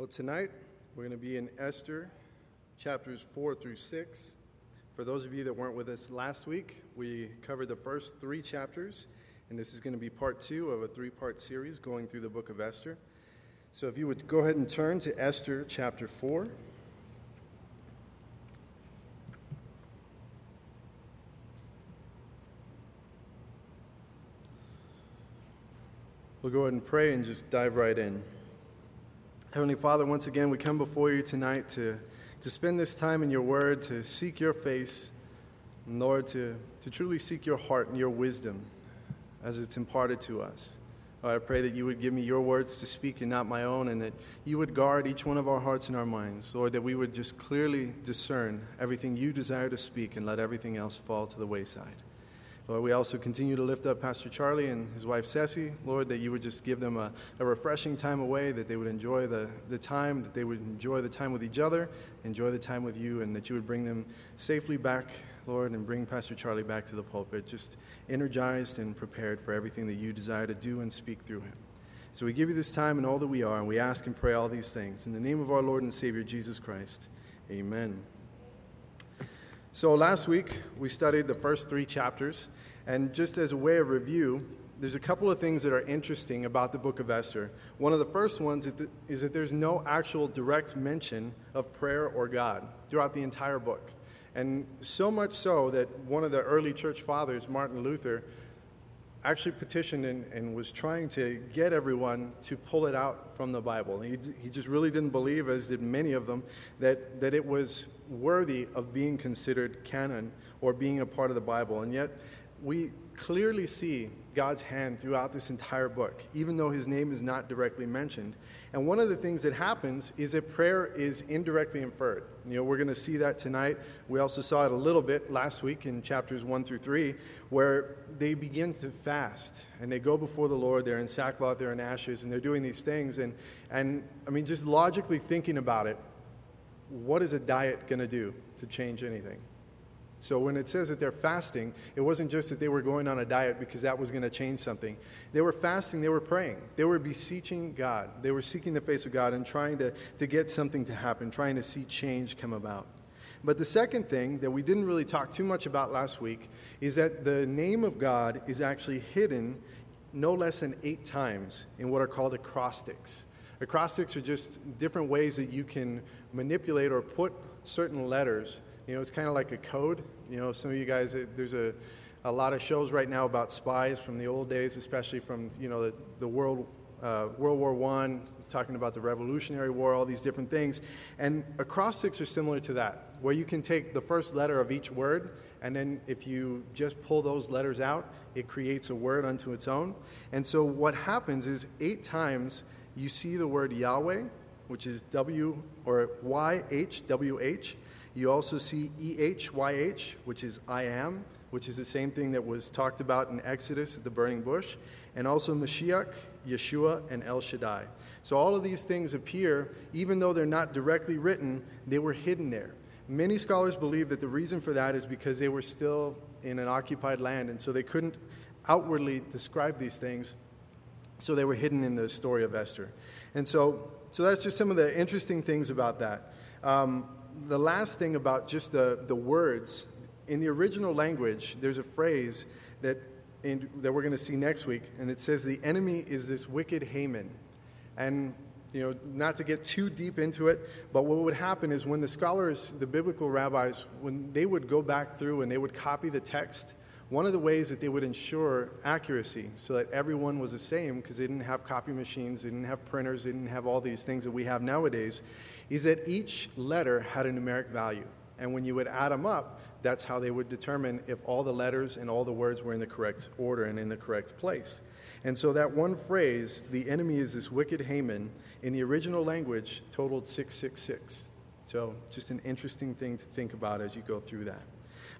Well, tonight we're going to be in Esther chapters 4 through 6. For those of you that weren't with us last week, we covered the first three chapters, and this is going to be part two of a three part series going through the book of Esther. So if you would go ahead and turn to Esther chapter 4. We'll go ahead and pray and just dive right in. Heavenly Father, once again, we come before you tonight to, to spend this time in your word, to seek your face, and Lord, to, to truly seek your heart and your wisdom as it's imparted to us. Lord, I pray that you would give me your words to speak and not my own, and that you would guard each one of our hearts and our minds. Lord, that we would just clearly discern everything you desire to speak and let everything else fall to the wayside. Lord, we also continue to lift up Pastor Charlie and his wife Ceci. Lord, that you would just give them a, a, refreshing time away, that they would enjoy the, the time, that they would enjoy the time with each other, enjoy the time with you, and that you would bring them safely back, Lord, and bring Pastor Charlie back to the pulpit, just energized and prepared for everything that you desire to do and speak through him. So we give you this time and all that we are, and we ask and pray all these things. In the name of our Lord and Savior, Jesus Christ, amen. So, last week we studied the first three chapters, and just as a way of review, there's a couple of things that are interesting about the book of Esther. One of the first ones is that there's no actual direct mention of prayer or God throughout the entire book. And so much so that one of the early church fathers, Martin Luther, actually petitioned and, and, was trying to get everyone to pull it out from the Bible. He, he just really didn't believe, as did many of them, that, that it was worthy of being considered canon or being a part of the Bible. And yet, we clearly see God's hand throughout this entire book, even though his name is not directly mentioned. And one of the things that happens is that prayer is indirectly inferred. You know, we're going to see that tonight. We also saw it a little bit last week in chapters 1 through 3, where they begin to fast and they go before the Lord. They're in sackcloth, they're in ashes, and they're doing these things. And, and I mean, just logically thinking about it, what is a diet going to do to change anything? So when it says that they're fasting, it wasn't just that they were going on a diet because that was going to change something. They were fasting, they were praying, they were beseeching God, they were seeking the face of God and trying to, to get something to happen, trying to see change come about. But the second thing that we didn't really talk too much about last week is that the name of God is actually hidden no less than eight times in what are called acrostics. Acrostics are just different ways that you can manipulate or put certain letters you know, it's kind of like a code. You know, some of you guys, there's a, a lot of shows right now about spies from the old days, especially from, you know, the, the world, uh, World War One, talking about the Revolutionary War, all these different things. And acrostics are similar to that, where you can take the first letter of each word, and then if you just pull those letters out, it creates a word unto its own. And so what happens is eight times you see the word Yahweh, which is W or Y H W H, you also see EHYH, which is I am, which is the same thing that was talked about in Exodus at the burning bush, and also Mashiach, Yeshua, and El Shaddai. So all of these things appear, even though they're not directly written, they were hidden there. Many scholars believe that the reason for that is because they were still in an occupied land, and so they couldn't outwardly describe these things, so they were hidden in the story of Esther. And so, so that's just some of the interesting things about that. Um, the last thing about just the, the words in the original language, there's a phrase that, in, that we're going to see next week, and it says, The enemy is this wicked Haman. And, you know, not to get too deep into it, but what would happen is when the scholars, the biblical rabbis, when they would go back through and they would copy the text, one of the ways that they would ensure accuracy so that everyone was the same, because they didn't have copy machines, they didn't have printers, they didn't have all these things that we have nowadays, is that each letter had a numeric value. And when you would add them up, that's how they would determine if all the letters and all the words were in the correct order and in the correct place. And so that one phrase, the enemy is this wicked Haman, in the original language totaled 666. So just an interesting thing to think about as you go through that.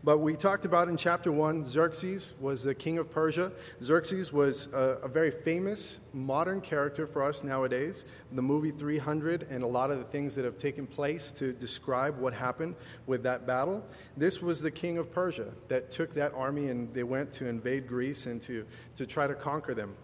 But we talked about in chapter one, Xerxes was the king of Persia. Xerxes was a, a, very famous modern character for us nowadays. The movie 300 and a lot of the things that have taken place to describe what happened with that battle. This was the king of Persia that took that army and they went to invade Greece and to, to try to conquer them.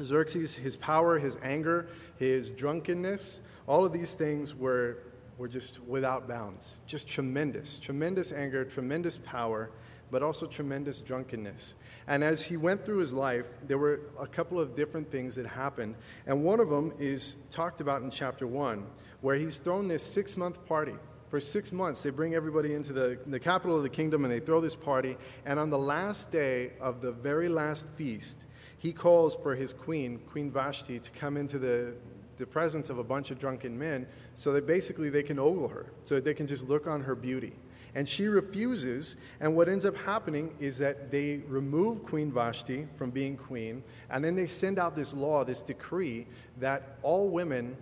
Xerxes, his power, his anger, his drunkenness, all of these things were, were just without bounds. Just tremendous, tremendous anger, tremendous power, but also tremendous drunkenness. And as he went through his life, there were a couple of different things that happened. And one of them is talked about in chapter 1, where he's thrown this six month party. For six months, they bring everybody into the, the capital of the kingdom and they throw this party. And on the last day of the very last feast, he calls for his queen, Queen Vashti, to come into the, the presence of a bunch of drunken men so that basically they can ogle her, so that they can just look on her beauty. And she refuses, and what ends up happening is that they remove Queen Vashti from being queen, and then they send out this law, this decree, that all women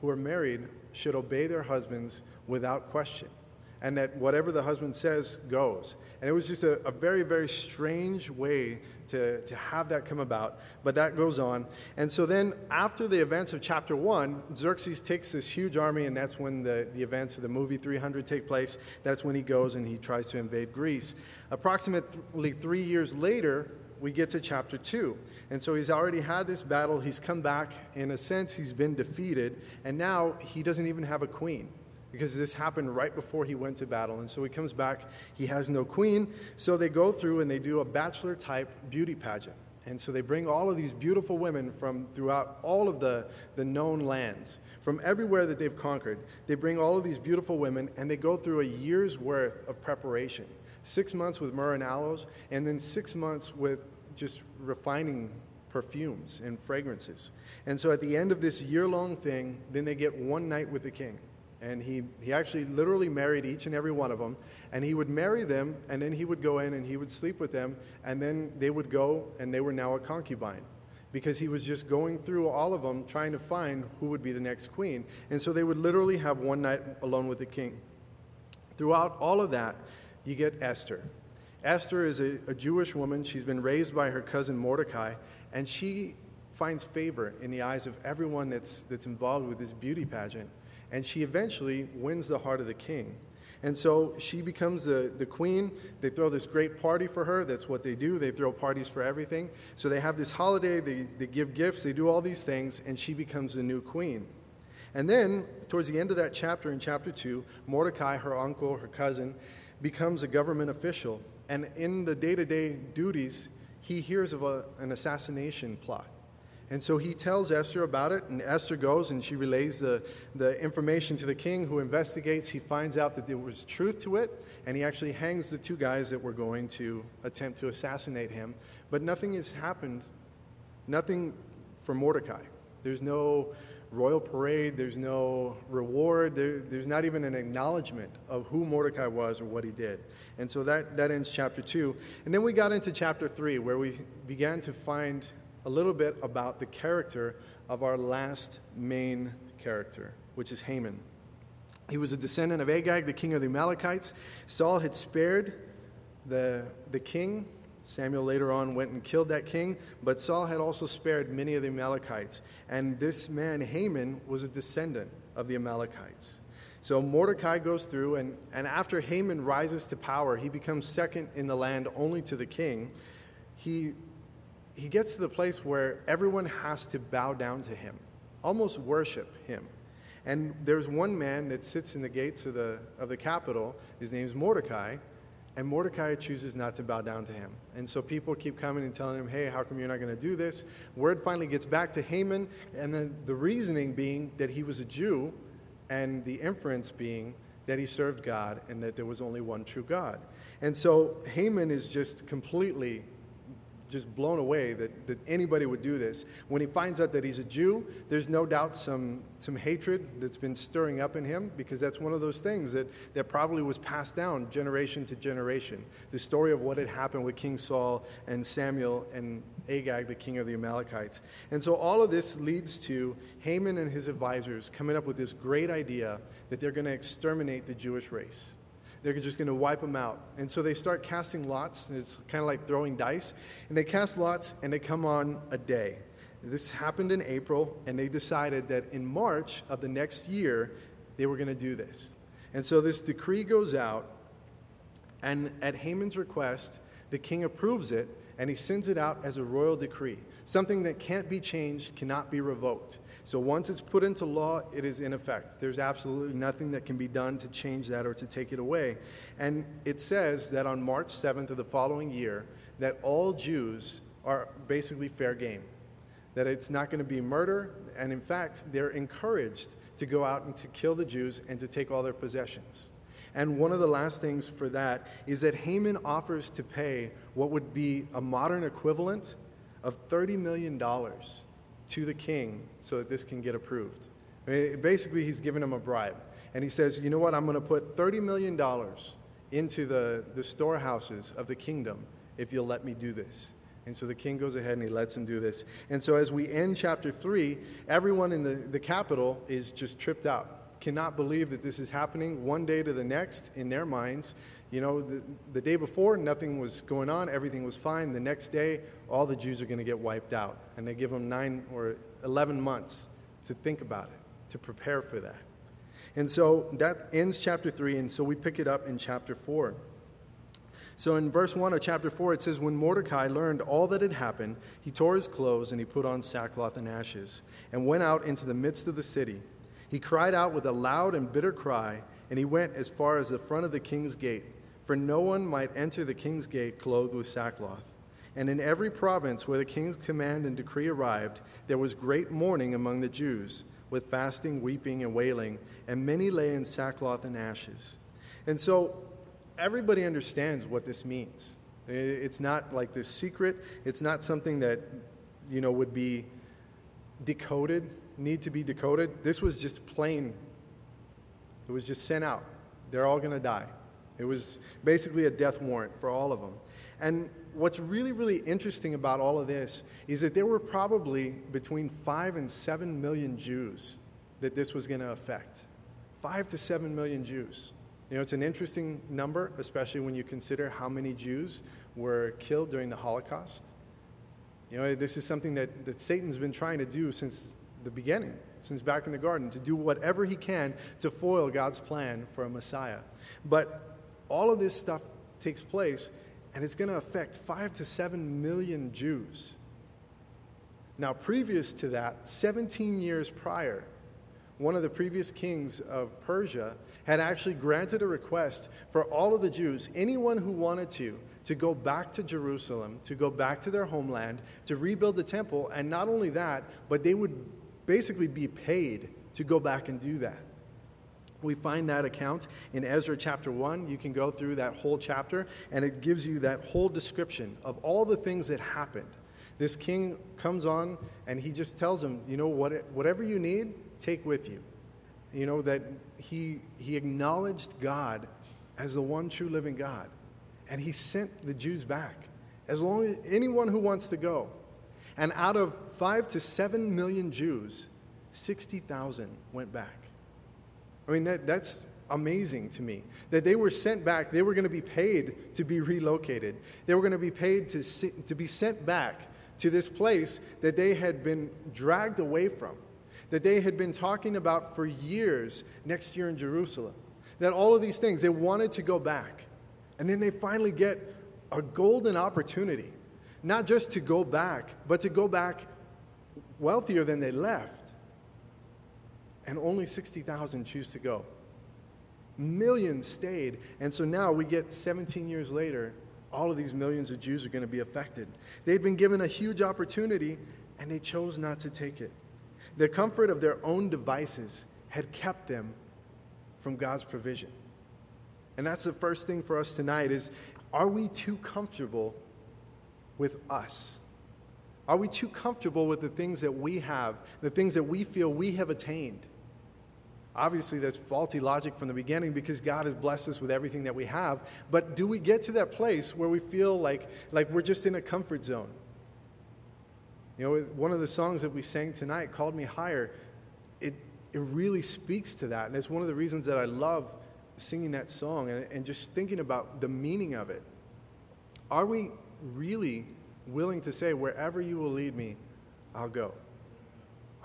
who are married should obey their husbands without question and that whatever the husband says goes. And it was just a, a, very, very strange way to, to have that come about, but that goes on. And so then, after the events of chapter one, Xerxes takes this huge army, and that's when the, the events of the movie 300 take place. That's when he goes and he tries to invade Greece. Approximately three years later, we get to chapter 2. And so he's already had this battle. He's come back. In a sense, he's been defeated. And now he doesn't even have a queen because this happened right before he went to battle. And so he comes back, he has no queen. So they go through and they do a bachelor type beauty pageant. And so they bring all of these beautiful women from throughout all of the, the known lands, from everywhere that they've conquered. They bring all of these beautiful women and they go through a year's worth of preparation six months with myrrh and aloes, and then six months with just refining perfumes and fragrances. And so at the end of this year long thing, then they get one night with the king and he, he actually literally married each and every one of them and he would marry them and then he would go in and he would sleep with them and then they would go and they were now a concubine. Because he was just going through all of them trying to find who would be the next queen. And so they would literally have one night alone with the king. Throughout all of that you get esther. Esther is a, a jewish woman. She's been raised by her cousin mordecai and she finds favor in the eyes of everyone that's, that's involved with this beauty pageant and she eventually wins the heart of the king. And so she becomes the, the queen. They throw this great party for her. That's what they do. They throw parties for everything. So they have this holiday, they, they give gifts, they do all these things, and she becomes the new queen. And then, towards the end of that chapter, in chapter 2, Mordecai, her uncle, her cousin, becomes a government official. And in the day to day duties, he hears of a, an assassination plot. And so he tells Esther about it, and Esther goes and she relays the, the information to the king who investigates. He finds out that there was truth to it, and he actually hangs the two guys that were going to attempt to assassinate him. But nothing has happened, nothing for Mordecai. There's no royal parade, there's no reward, there, there's not even an acknowledgement of who Mordecai was or what he did. And so that, that ends chapter two. And then we got into chapter three, where we began to find a little bit about the character of our last main character, which is Haman. He was a descendant of Agag, the king of the Amalekites. Saul had spared the, the king. Samuel later on went and killed that king, but Saul had also spared many of the Amalekites. And this man, Haman, was a descendant of the Amalekites. So Mordecai goes through, and, and after Haman rises to power, he becomes second in the land only to the king. He he gets to the place where everyone has to bow down to him, almost worship him. And there's one man that sits in the gates of the, of the capital. His name's Mordecai. And Mordecai chooses not to bow down to him. And so people keep coming and telling him, hey, how come you're not going to do this? Word finally gets back to Haman. And then the reasoning being that he was a Jew, and the inference being that he served God and that there was only one true God. And so Haman is just completely just blown away that, that anybody would do this. When he finds out that he's a Jew, there's no doubt some, some hatred that's been stirring up in him because that's one of those things that, that probably was passed down generation to generation. The story of what had happened with King Saul and Samuel and Agag, the king of the Amalekites. And so all of this leads to Haman and his advisors coming up with this great idea that they're going to exterminate the Jewish race. They're just going to wipe them out. And so they start casting lots. and It's kind of like throwing dice. And they cast lots and they come on a day. This happened in April, and they decided that in March of the next year, they were going to do this. And so this decree goes out, and at Haman's request, the king approves it, and he sends it out as a royal decree, something that can't be changed, cannot be revoked. So once it's put into law, it is in effect. There's absolutely nothing that can be done to change that or to take it away. And it says that on March 7th of the following year, that all Jews are basically fair game. That it's not going to be murder, and in fact, they're encouraged to go out and to kill the Jews and to take all their possessions. And one of the last things for that is that Haman offers to pay what would be a modern equivalent of $30 million to the king so that this can get approved. I mean, basically, he's giving him a bribe. And he says, You know what? I'm going to put $30 million into the, the storehouses of the kingdom if you'll let me do this. And so the king goes ahead and he lets him do this. And so as we end chapter 3, everyone in the, the capital is just tripped out. Cannot believe that this is happening one day to the next in their minds. You know, the, the day before, nothing was going on, everything was fine. The next day, all the Jews are going to get wiped out. And they give them nine or 11 months to think about it, to prepare for that. And so that ends chapter 3, and so we pick it up in chapter 4. So in verse 1 of chapter 4, it says, When Mordecai learned all that had happened, he tore his clothes and he put on sackcloth and ashes and went out into the midst of the city. He cried out with a loud and bitter cry, and he went as far as the front of the king's gate, for no one might enter the king's gate clothed with sackcloth. And in every province where the king's command and decree arrived, there was great mourning among the Jews, with fasting, weeping, and wailing, and many lay in sackcloth and ashes. And so everybody understands what this means. It's not like this secret. It's not something that, you know, would be decoded, need to be decoded. This was just plain. It was just sent out. They're all going to die. It was basically a death warrant for all of them. And what's really, really interesting about all of this is that there were probably between five and seven million Jews that this was going to affect. Five to seven million Jews. You know, it's an interesting number, especially when you consider how many Jews were killed during the Holocaust. You know, this is something that, that Satan's been trying to do since the beginning, since back in the garden, to do whatever he can to foil God's plan for a Messiah. But all of this stuff takes place, and it's going to affect five to seven million Jews. Now, previous to that, 17 years prior, one of the previous kings of Persia had actually granted a request for all of the Jews, anyone who wanted to, to go back to Jerusalem, to go back to their homeland, to rebuild the temple, and not only that, but they would basically be paid to go back and do that. We find that account in Ezra chapter 1. You can go through that whole chapter, and it gives you that whole description of all the things that happened. This king comes on, and he just tells them, you know, what, whatever you need, take with you you know, that he, he acknowledged God as the one true living God. And he sent the Jews back, as long as anyone who wants to go. And out of five to seven million Jews, 60,000 went back. I mean, that, that's amazing to me that they were sent back. They were going to be paid to be relocated, they were going to be paid to, to be sent back to this place that they had been dragged away from that they had been talking about for years next year in Jerusalem. That all of these things, they wanted to go back. And then they finally get a golden opportunity, not just to go back, but to go back wealthier than they left. And only 60,000 choose to go. Millions stayed. And so now we get 17 years later, all of these millions of Jews are going to be affected. They've been given a huge opportunity, and they chose not to take it. The comfort of their own devices had kept them from God's provision. And that's the first thing for us tonight is are we too comfortable with us? Are we too comfortable with the things that we have, the things that we feel we have attained? Obviously, that's faulty logic from the beginning because God has blessed us with everything that we have. But do we get to that place where we feel like, like we're just in a comfort zone? You know, one of the songs that we sang tonight, Called Me Higher, it, it really speaks to that. And it's one of the reasons that I love singing that song and, and just thinking about the meaning of it. Are we really willing to say, wherever you will lead me, I'll go?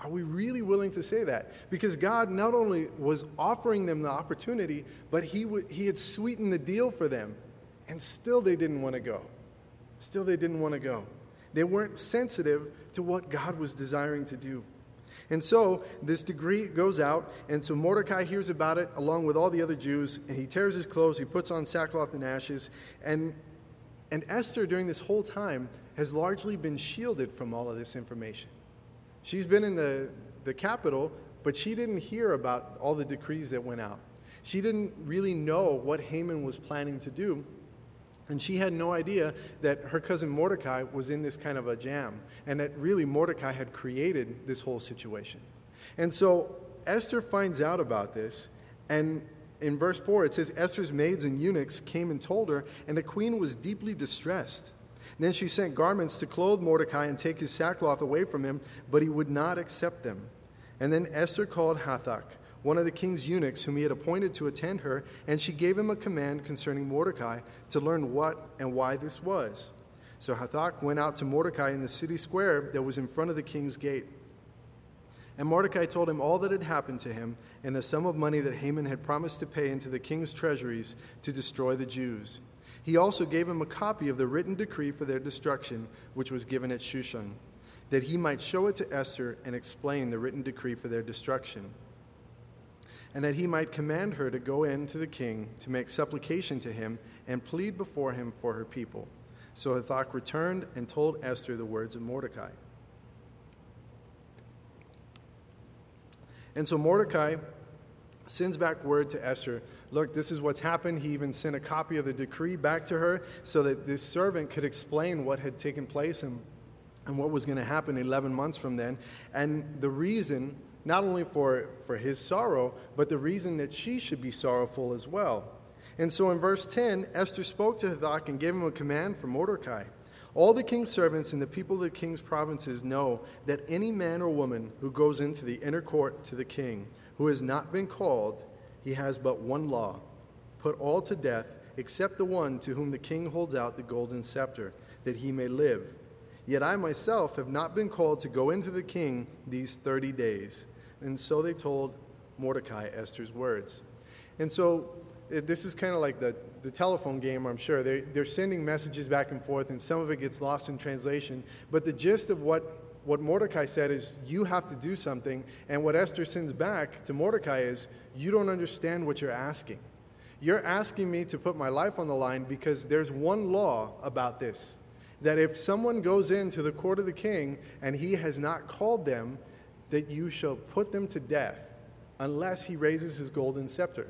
Are we really willing to say that? Because God not only was offering them the opportunity, but He, w- he had sweetened the deal for them, and still they didn't want to go. Still, they didn't want to go. They weren't sensitive to what God was desiring to do. And so this decree goes out, and so Mordecai hears about it along with all the other Jews, and he tears his clothes, he puts on sackcloth and ashes, and and Esther during this whole time has largely been shielded from all of this information. She's been in the, the capital, but she didn't hear about all the decrees that went out. She didn't really know what Haman was planning to do and she had no idea that her cousin Mordecai was in this kind of a jam, and that really Mordecai had created this whole situation. And so Esther finds out about this, and in verse 4 it says, Esther's maids and eunuchs came and told her, and the queen was deeply distressed. Then she sent garments to clothe Mordecai and take his sackcloth away from him, but he would not accept them. And then Esther called Hathach one of the king's eunuchs whom he had appointed to attend her, and she gave him a command concerning Mordecai to learn what and why this was. So Hathach went out to Mordecai in the city square that was in front of the king's gate. And Mordecai told him all that had happened to him and the sum of money that Haman had promised to pay into the king's treasuries to destroy the Jews. He also gave him a copy of the written decree for their destruction, which was given at Shushan, that he might show it to Esther and explain the written decree for their destruction and that he might command her to go in to the king to make supplication to him and plead before him for her people. So Hathach returned and told Esther the words of Mordecai. And so Mordecai sends back word to Esther look, this is what's happened. He even sent a copy of the decree back to her so that this servant could explain what had taken place and, and what was going to happen 11 months from then. And the reason not only for, for his sorrow, but the reason that she should be sorrowful as well. And so in verse 10, Esther spoke to Hathach and gave him a command for Mordecai. All the king's servants and the people of the king's provinces know that any man or woman who goes into the inner court to the king, who has not been called, he has but one law put all to death, except the one to whom the king holds out the golden scepter, that he may live. Yet I myself have not been called to go into the king these 30 days. And so they told Mordecai Esther's words. And so it, this is kind of like the, the telephone game, I'm sure. They, they're sending messages back and forth, and some of it gets lost in translation. But the gist of what, what Mordecai said is, you have to do something. And what Esther sends back to Mordecai is, you don't understand what you're asking. You're asking me to put my life on the line because there's one law about this that if someone goes into the court of the king and he has not called them, that you shall put them to death unless he raises his golden scepter.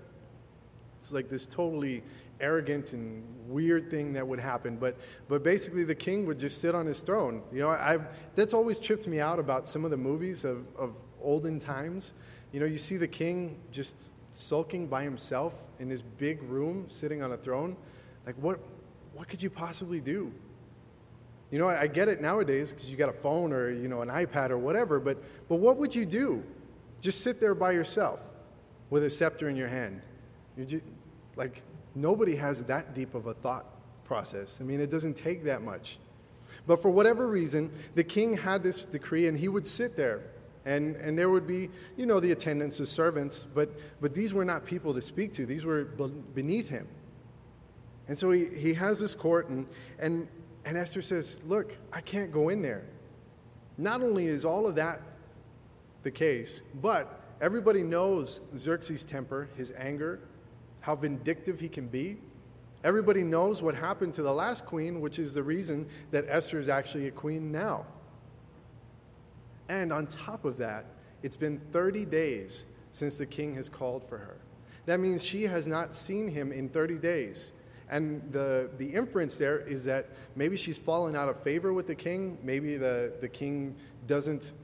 It's like this totally arrogant and weird thing that would happen. But, but basically, the king would just sit on his throne. You know, I've, that's always tripped me out about some of the movies of, of olden times. You know, you see the king just sulking by himself in his big room, sitting on a throne. Like, what, what could you possibly do? You know, I, I get it nowadays because you got a phone or, you know, an iPad or whatever, but, but what would you do? Just sit there by yourself with a scepter in your hand. You just, like, nobody has that deep of a thought process. I mean, it doesn't take that much. But for whatever reason, the king had this decree and he would sit there and, and there would be, you know, the attendants, of servants, but, but these were not people to speak to. These were beneath him. And so he, he has this court, and, and and Esther says, Look, I can't go in there. Not only is all of that the case, but everybody knows Xerxes' temper, his anger, how vindictive he can be. Everybody knows what happened to the last queen, which is the reason that Esther is actually a queen now. And on top of that, it's been 30 days since the king has called for her. That means she has not seen him in 30 days. And the, the inference there is that maybe she's fallen out of favor with the king. Maybe the, the king doesn't,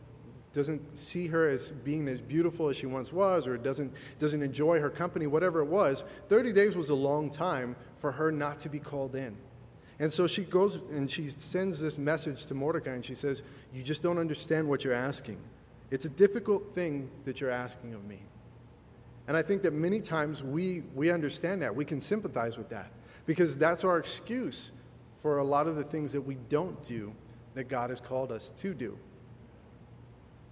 doesn't see her as being as beautiful as she once was, or doesn't, doesn't enjoy her company, whatever it was. 30 days was a long time for her not to be called in. And so she goes and she sends this message to Mordecai and she says, You just don't understand what you're asking. It's a difficult thing that you're asking of me. And I think that many times we, we understand that. We can sympathize with that because that's our excuse for a lot of the things that we don't do that God has called us to do.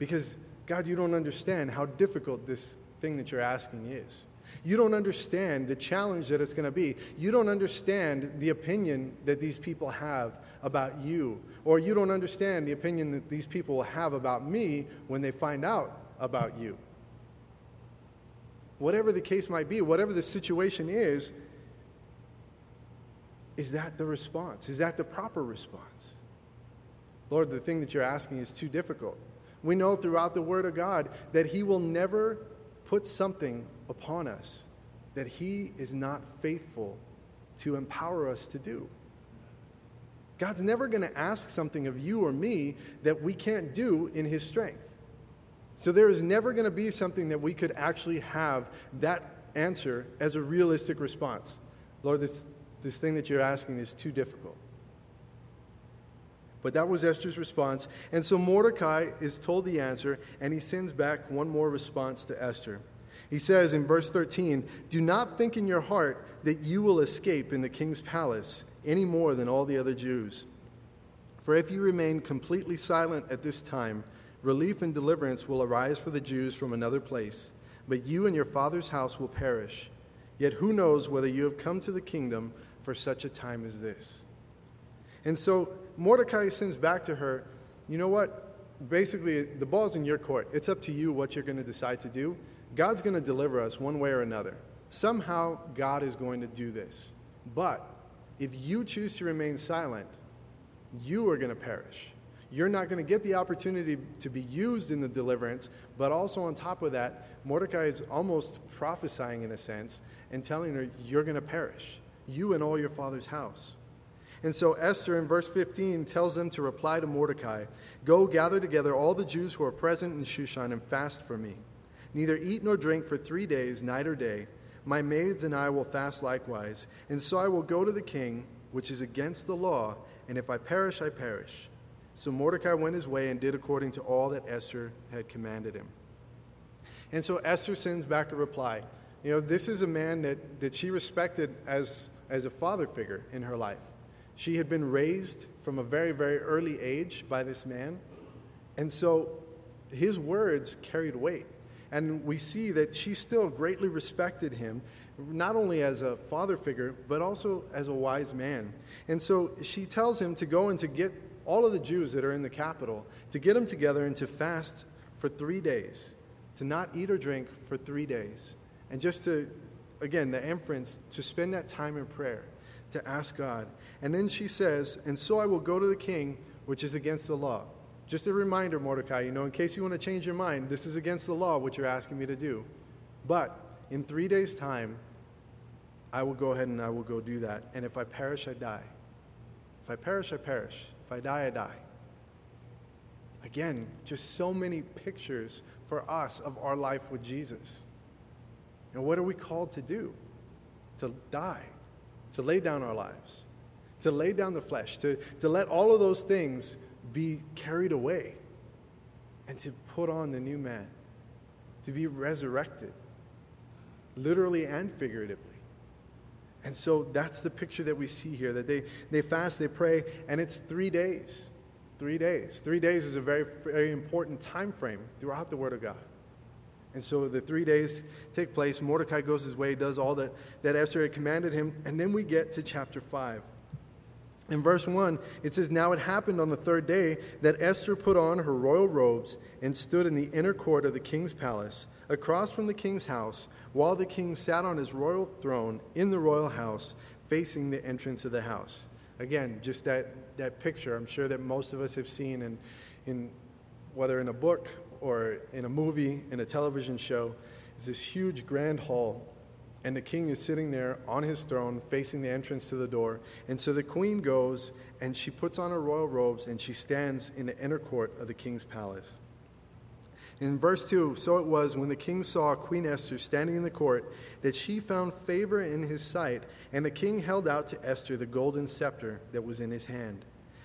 Because, God, you don't understand how difficult this, thing that you're asking is. You don't understand the challenge that it's going to be. You don't understand the opinion that these people have about you, or you don't understand the opinion that these people will have about me when they find out about you. Whatever the case might be, whatever the situation is, is that the response? Is that the proper response? Lord, the thing that you're asking is too difficult. We know throughout the Word of God that He will never put something upon us that He is not faithful to empower us to do. God's never going to ask something of you or me that we can't do in His strength. So there is never going to be something that we could actually have that answer as a realistic response. Lord, this, this thing that you're asking is too difficult. But that was Esther's response. And so Mordecai is told the answer, and he sends back one more response to Esther. He says in verse 13, Do not think in your heart that you will escape in the king's palace any more than all the other Jews. For if you remain completely silent at this time, relief and deliverance will arise for the Jews from another place, but you and your father's house will perish. Yet who knows whether you have come to the kingdom for such a time as this? And so Mordecai sends back to her, You know what? Basically, the ball's in your court. It's up to you what you're going to decide to do. God's going to deliver us one way or another. Somehow, God is going to do this. But if you choose to remain silent, you are going to perish. You're not going to get the opportunity to be used in the deliverance, but also on top of that, Mordecai is almost prophesying in a sense and telling her, You're going to perish, you and all your father's house. And so Esther in verse 15 tells them to reply to Mordecai Go gather together all the Jews who are present in Shushan and fast for me. Neither eat nor drink for three days, night or day. My maids and I will fast likewise. And so I will go to the king, which is against the law, and if I perish, I perish. So Mordecai went his way and did according to all that Esther had commanded him. And so Esther sends back a reply. You know, this is a man that, that she respected as, as a father figure in her life. She had been raised from a very, very early age by this man. And so his words carried weight. And we see that she still greatly respected him, not only as a father figure, but also as a wise man. And so she tells him to go and to get all of the Jews that are in the capital, to get them together and to fast for three days, to not eat or drink for three days. And just to, again, the inference, to spend that time in prayer, to ask God. And then she says, And so I will go to the king, which is against the law. Just a reminder, Mordecai, you know, in case you want to change your mind, this is against the law, what you're asking me to do. But in three days' time, I will go ahead and I will go do that. And if I perish, I die. If I perish, I perish. If I die, I die. Again, just so many pictures for us of our life with Jesus. And what are we called to do? To die, to lay down our lives, to lay down the flesh, to, to let all of those things be carried away, and to put on the new man, to be resurrected, literally and figuratively. And so that's the picture that we see here that they, they fast, they pray, and it's three days. Three days. Three days is a very, very important time frame throughout the Word of God. And so the three days take place. Mordecai goes his way, does all that, that Esther had commanded him, and then we get to chapter 5. In verse 1, it says, Now it happened on the third day that Esther put on her royal robes and stood in the inner court of the king's palace, across from the king's house, while the king sat on his royal throne in the royal house, facing the entrance of the house. Again, just that, that picture I'm sure that most of us have seen in, in whether in a book or in a movie, in a television show, is this huge grand hall and the king is sitting there on his throne facing the entrance to the door. And so the queen goes and she puts on her royal robes and she stands in the inner court of the king's palace. In verse 2, so it was when the king saw Queen Esther standing in the court that she found favor in his sight, and the king held out to Esther the golden scepter that was in his hand.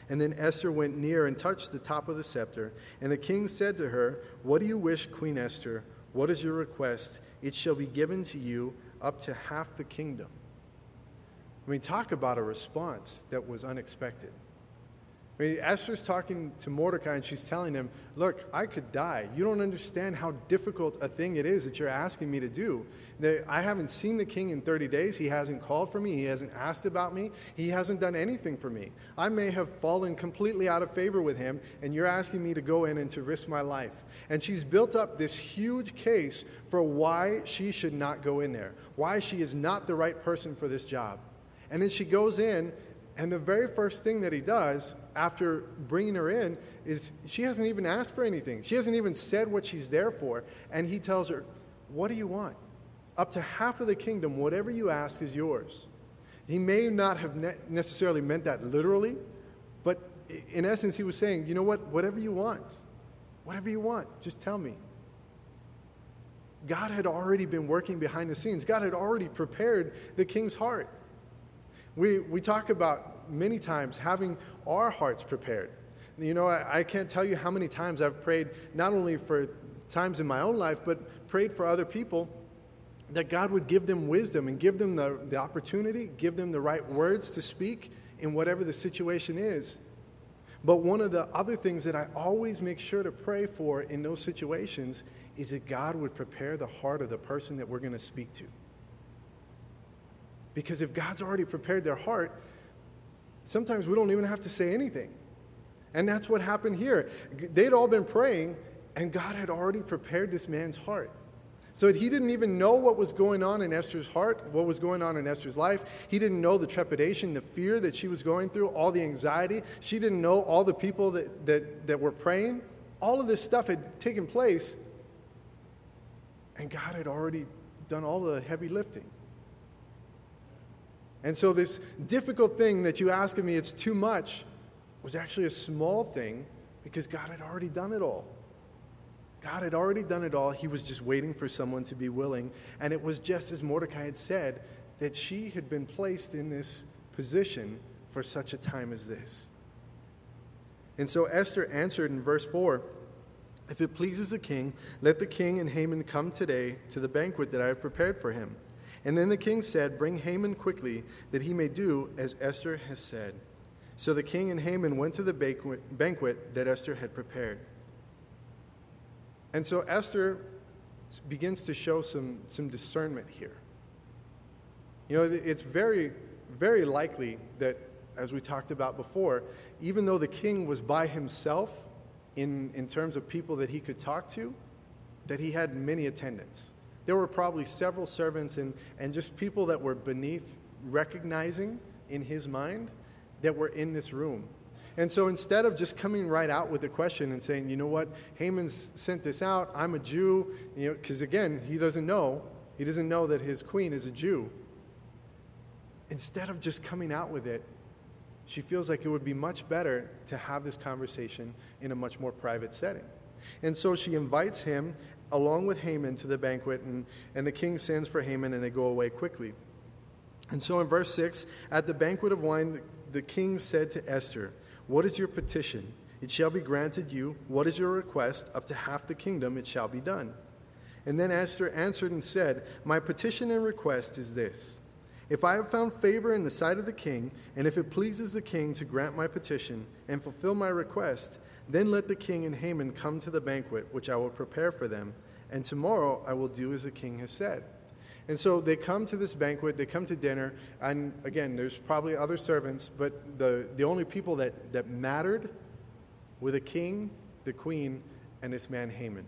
And then Esther went near and touched the top of the scepter, and the king said to her, What do you wish, Queen Esther? What is your request? It shall be given to you up to half the kingdom. I mean, talk about a response that was unexpected. I mean, Esther's talking to Mordecai and she's telling him, Look, I could die. You don't understand how difficult a thing it is that you're asking me to do. I haven't seen the king in 30 days. He hasn't called for me. He hasn't asked about me. He hasn't done anything for me. I may have fallen completely out of favor with him, and you're asking me to go in and to risk my life. And she's built up this huge case for why she should not go in there, why she is not the right person for this job. And then she goes in and the very first thing that he does after bringing her in is she hasn't even asked for anything. She hasn't even said what she's there for. And he tells her, What do you want? Up to half of the kingdom, whatever you ask is yours. He may not have ne- necessarily meant that literally, but in essence, he was saying, You know what? Whatever you want, whatever you want, just tell me. God had already been working behind the scenes, God had already prepared the king's heart. We, we talk about many times having our hearts prepared. You know, I, I can't tell you how many times I've prayed, not only for times in my own life, but prayed for other people that God would give them wisdom and give them the, the opportunity, give them the right words to speak in whatever the situation is. But one of the other things that I always make sure to pray for in those situations is that God would prepare the heart of the person that we're going to speak to. Because if God's already prepared their heart, sometimes we don't even have to say anything. And that's what happened here. They'd all been praying, and God had already prepared this man's heart. So that he didn't even know what was going on in Esther's heart, what was going on in Esther's life. He didn't know the trepidation, the fear that she was going through, all the anxiety. She didn't know all the people that, that, that were praying. All of this stuff had taken place, and God had already done all the heavy lifting. And so, this difficult thing that you ask of me, it's too much, was actually a small thing because God had already done it all. God had already done it all. He was just waiting for someone to be willing. And it was just as Mordecai had said that she had been placed in this position for such a time as this. And so Esther answered in verse 4 If it pleases the king, let the king and Haman come today to the banquet that I have prepared for him. And then the king said, Bring Haman quickly, that he may do as Esther has said. So the king and Haman went to the banquet that Esther had prepared. And so Esther begins to show some, some discernment here. You know, it's very, very likely that, as we talked about before, even though the king was by himself in, in terms of people that he could talk to, that he had many attendants there were probably several servants and, and just people that were beneath recognizing in his mind that were in this room. And so instead of just coming right out with the question and saying, you know what, Haman's sent this out, I'm a Jew, you know, because again, he doesn't know, he doesn't know that his queen is a Jew. Instead of just coming out with it, she feels like it would be much better to have this conversation in a much more private setting. And so she invites him along with Haman to the banquet, and, and the king sends for Haman, and they go away quickly. And so in verse 6, at the banquet of wine, the king said to Esther, What is your petition? It shall be granted you. What is your request? Up to half the kingdom it shall be done. And then Esther answered and said, My petition and request is this. If I have found favor in the sight of the king, and if it pleases the king to grant my petition and fulfill my request, then let the king and Haman come to the banquet, which I will prepare for them, and tomorrow I will do as the king has said. And so they come to this banquet, they come to dinner, and again, there's probably other servants, but the, the only people that, that mattered were the king, the queen, and this man Haman.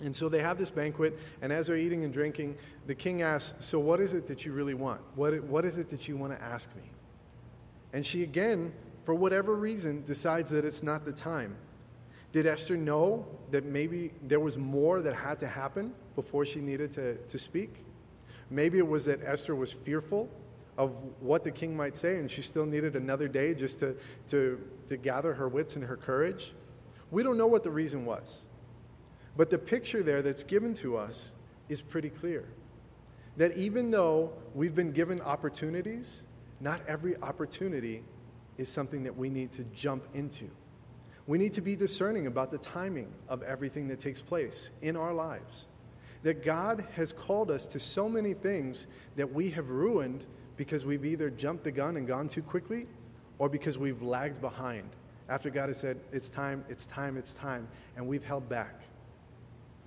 And so they have this banquet, and as they're eating and drinking, the king asks, So, what is it that you really want? What, what is it that you want to ask me? And she again for whatever reason, decides that it's not the time. Did Esther know that maybe there was more that had to happen before she needed to, to speak? Maybe it was that Esther was fearful of what the king might say and she still needed another day just to, to, to gather her wits and her courage. We don't know what the reason was. But the picture there that's given to us is pretty clear. That even though we've been given opportunities, not every opportunity is something that we need to jump into. We need to be discerning about the timing of everything that takes place in our lives. That God has called us to so many things that we have ruined because we've either jumped the gun and gone too quickly, or because we've lagged behind after God has said, It's time, it's time, it's time, and we've held back.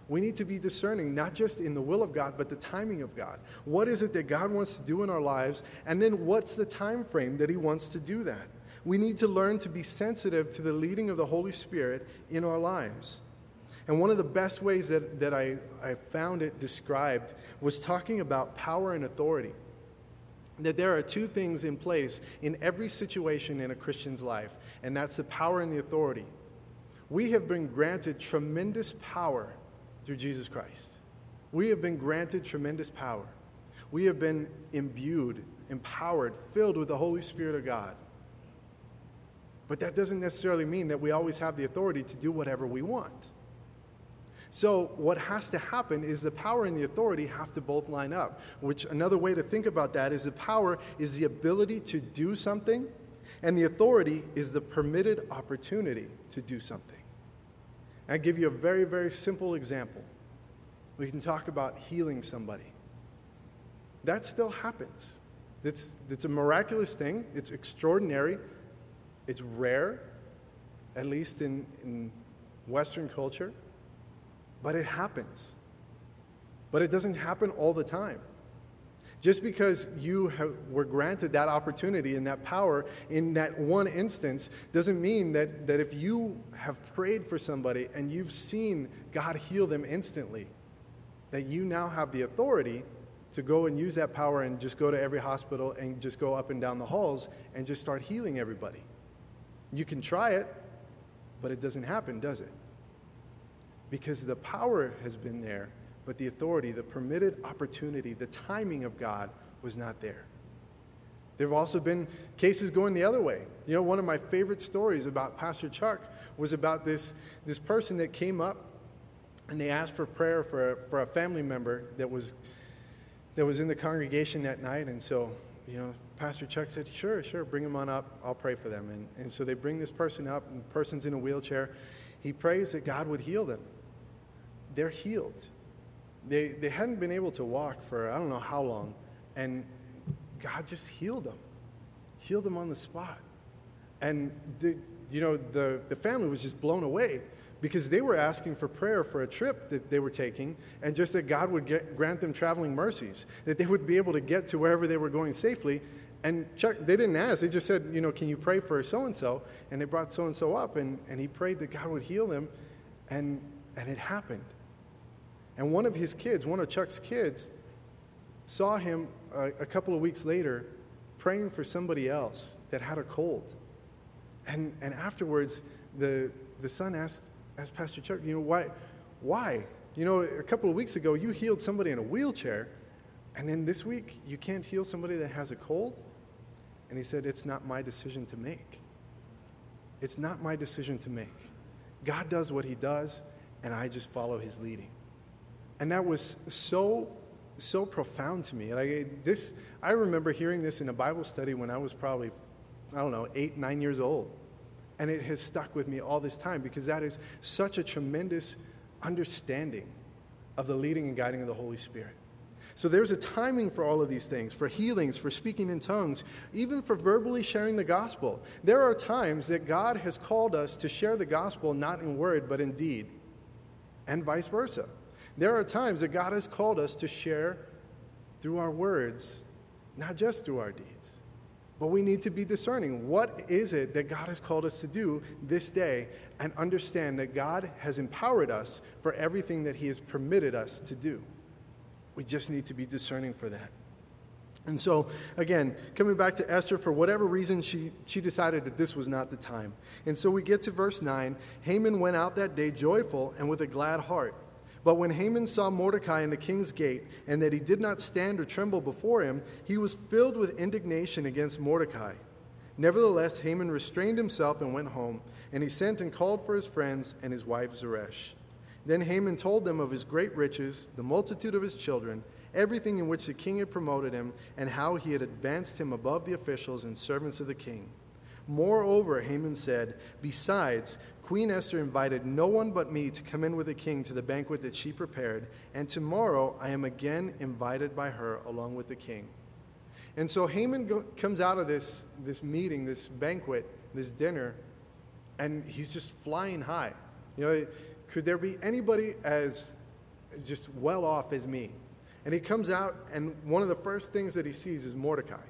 We need to be discerning, not just in the will of God, but the timing of God. What is it that God wants to do in our lives? And then what's the time frame that He wants to do that? We need to learn to be sensitive to the leading of the Holy Spirit in our lives. And one of the best ways that, that I, I found it described was talking about power and authority. That there are two things in place in every situation in a Christian's life, and that's the power and the authority. We have been granted tremendous power through Jesus Christ. We have been granted tremendous power. We have been imbued, empowered, filled with the Holy Spirit of God. But that doesn't necessarily mean that we always have the authority to do whatever we want. So, what has to happen is the power and the authority have to both line up. Which, another way to think about that is the power is the ability to do something, and the authority is the permitted opportunity to do something. I give you a very, very simple example. We can talk about healing somebody. That still happens. It's, it's a miraculous thing, it's extraordinary, it's rare, at least in, in Western culture, but it happens. But it doesn't happen all the time. Just because you have, were granted that opportunity and that power in that one instance doesn't mean that, that if you have prayed for somebody and you've seen God heal them instantly, that you now have the authority to go and use that power and just go to every hospital and just go up and down the halls and just start healing everybody. You can try it, but it doesn't happen, does it? Because the power has been there but the authority, the permitted opportunity, the timing of God was not there. There have also been cases going the other way. You know, one of my favorite stories about Pastor Chuck was about this, this person that came up and they asked for prayer for a, for a family member that was, that was in the congregation that night. And so, you know, Pastor Chuck said, Sure, sure, bring him on up. I'll pray for them. And, and so they bring this person up, and the person's in a wheelchair. He prays that God would heal them. They're healed. They, they hadn't been able to walk for I don't know how long, and God just healed them, healed them on the spot. And, the, you know, the, the family was just blown away because they were asking for prayer for a trip that they were taking, and just that God would get, grant them traveling mercies, that they would be able to get to wherever they were going safely. And Chuck, they didn't ask. They just said, you know, can you pray for so and so? And they brought so and so up, and, and he prayed that God would heal them, and, and it happened. And one of his kids, one of Chuck's kids, saw him a, a couple of weeks later praying for somebody else that had a cold. And, and afterwards, the, the son asked, asked Pastor Chuck, you know, why, why? You know, a couple of weeks ago, you healed somebody in a wheelchair, and then this week, you can't heal somebody that has a cold? And he said, It's not my decision to make. It's not my decision to make. God does what he does, and I just follow his leading. And that was so, so profound to me. Like this, I remember hearing this in a Bible study when I was probably, I don't know, eight, nine years old. And it has stuck with me all this time because that is such a tremendous understanding of the leading and guiding of the Holy Spirit. So there's a timing for all of these things for healings, for speaking in tongues, even for verbally sharing the gospel. There are times that God has called us to share the gospel not in word, but in deed, and vice versa. There are times that God has called us to share through our words, not just through our deeds. But we need to be discerning. What is it that God has called us to do this day and understand that God has empowered us for everything that He has permitted us to do? We just need to be discerning for that. And so, again, coming back to Esther, for whatever reason, she, she decided that this was not the time. And so we get to verse 9 Haman went out that day joyful and with a glad heart. But when Haman saw Mordecai in the king's gate, and that he did not stand or tremble before him, he was filled with indignation against Mordecai. Nevertheless, Haman restrained himself and went home, and he sent and called for his friends and his wife Zeresh. Then Haman told them of his great riches, the multitude of his children, everything in which the king had promoted him, and how he had advanced him above the officials and servants of the king. Moreover, Haman said, Besides, Queen Esther invited no one but me to come in with the king to the banquet that she prepared, and tomorrow I am again invited by her along with the king. And so Haman go, comes out of this, this meeting, this banquet, this dinner, and he's just flying high. You know, could there be anybody as just well off as me? And he comes out, and one of the first things that he sees is Mordecai.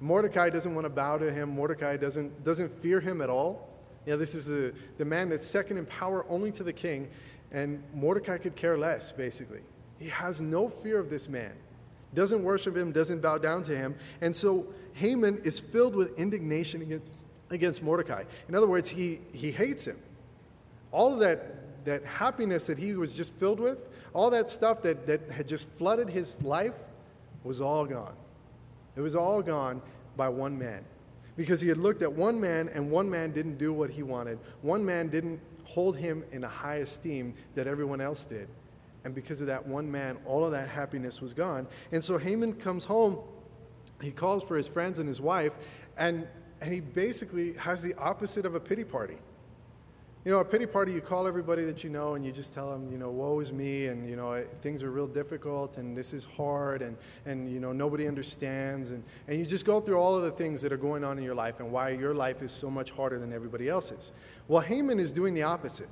Mordecai doesn't want to bow to him. Mordecai doesn't, doesn't fear him at all. You know, this is the, the man that's second in power only to the king, and Mordecai could care less, basically. He has no fear of this man, doesn't worship him, doesn't bow down to him. And so Haman is filled with indignation against, against Mordecai. In other words, he, he hates him. All of that, that happiness that he was just filled with, all that stuff that, that had just flooded his life, was all gone. It was all gone by one man. Because he had looked at one man, and one man didn't do what he wanted. One man didn't hold him in a high esteem that everyone else did. And because of that one man, all of that happiness was gone. And so Haman comes home, he calls for his friends and his wife, and, and he basically has the opposite of a pity party. You know, a pity party, you call everybody that you know and you just tell them, you know, woe is me and, you know, things are real difficult and this is hard and, and you know, nobody understands. And, and you just go through all of the things that are going on in your life and why your life is so much harder than everybody else's. Well, Haman is doing the opposite.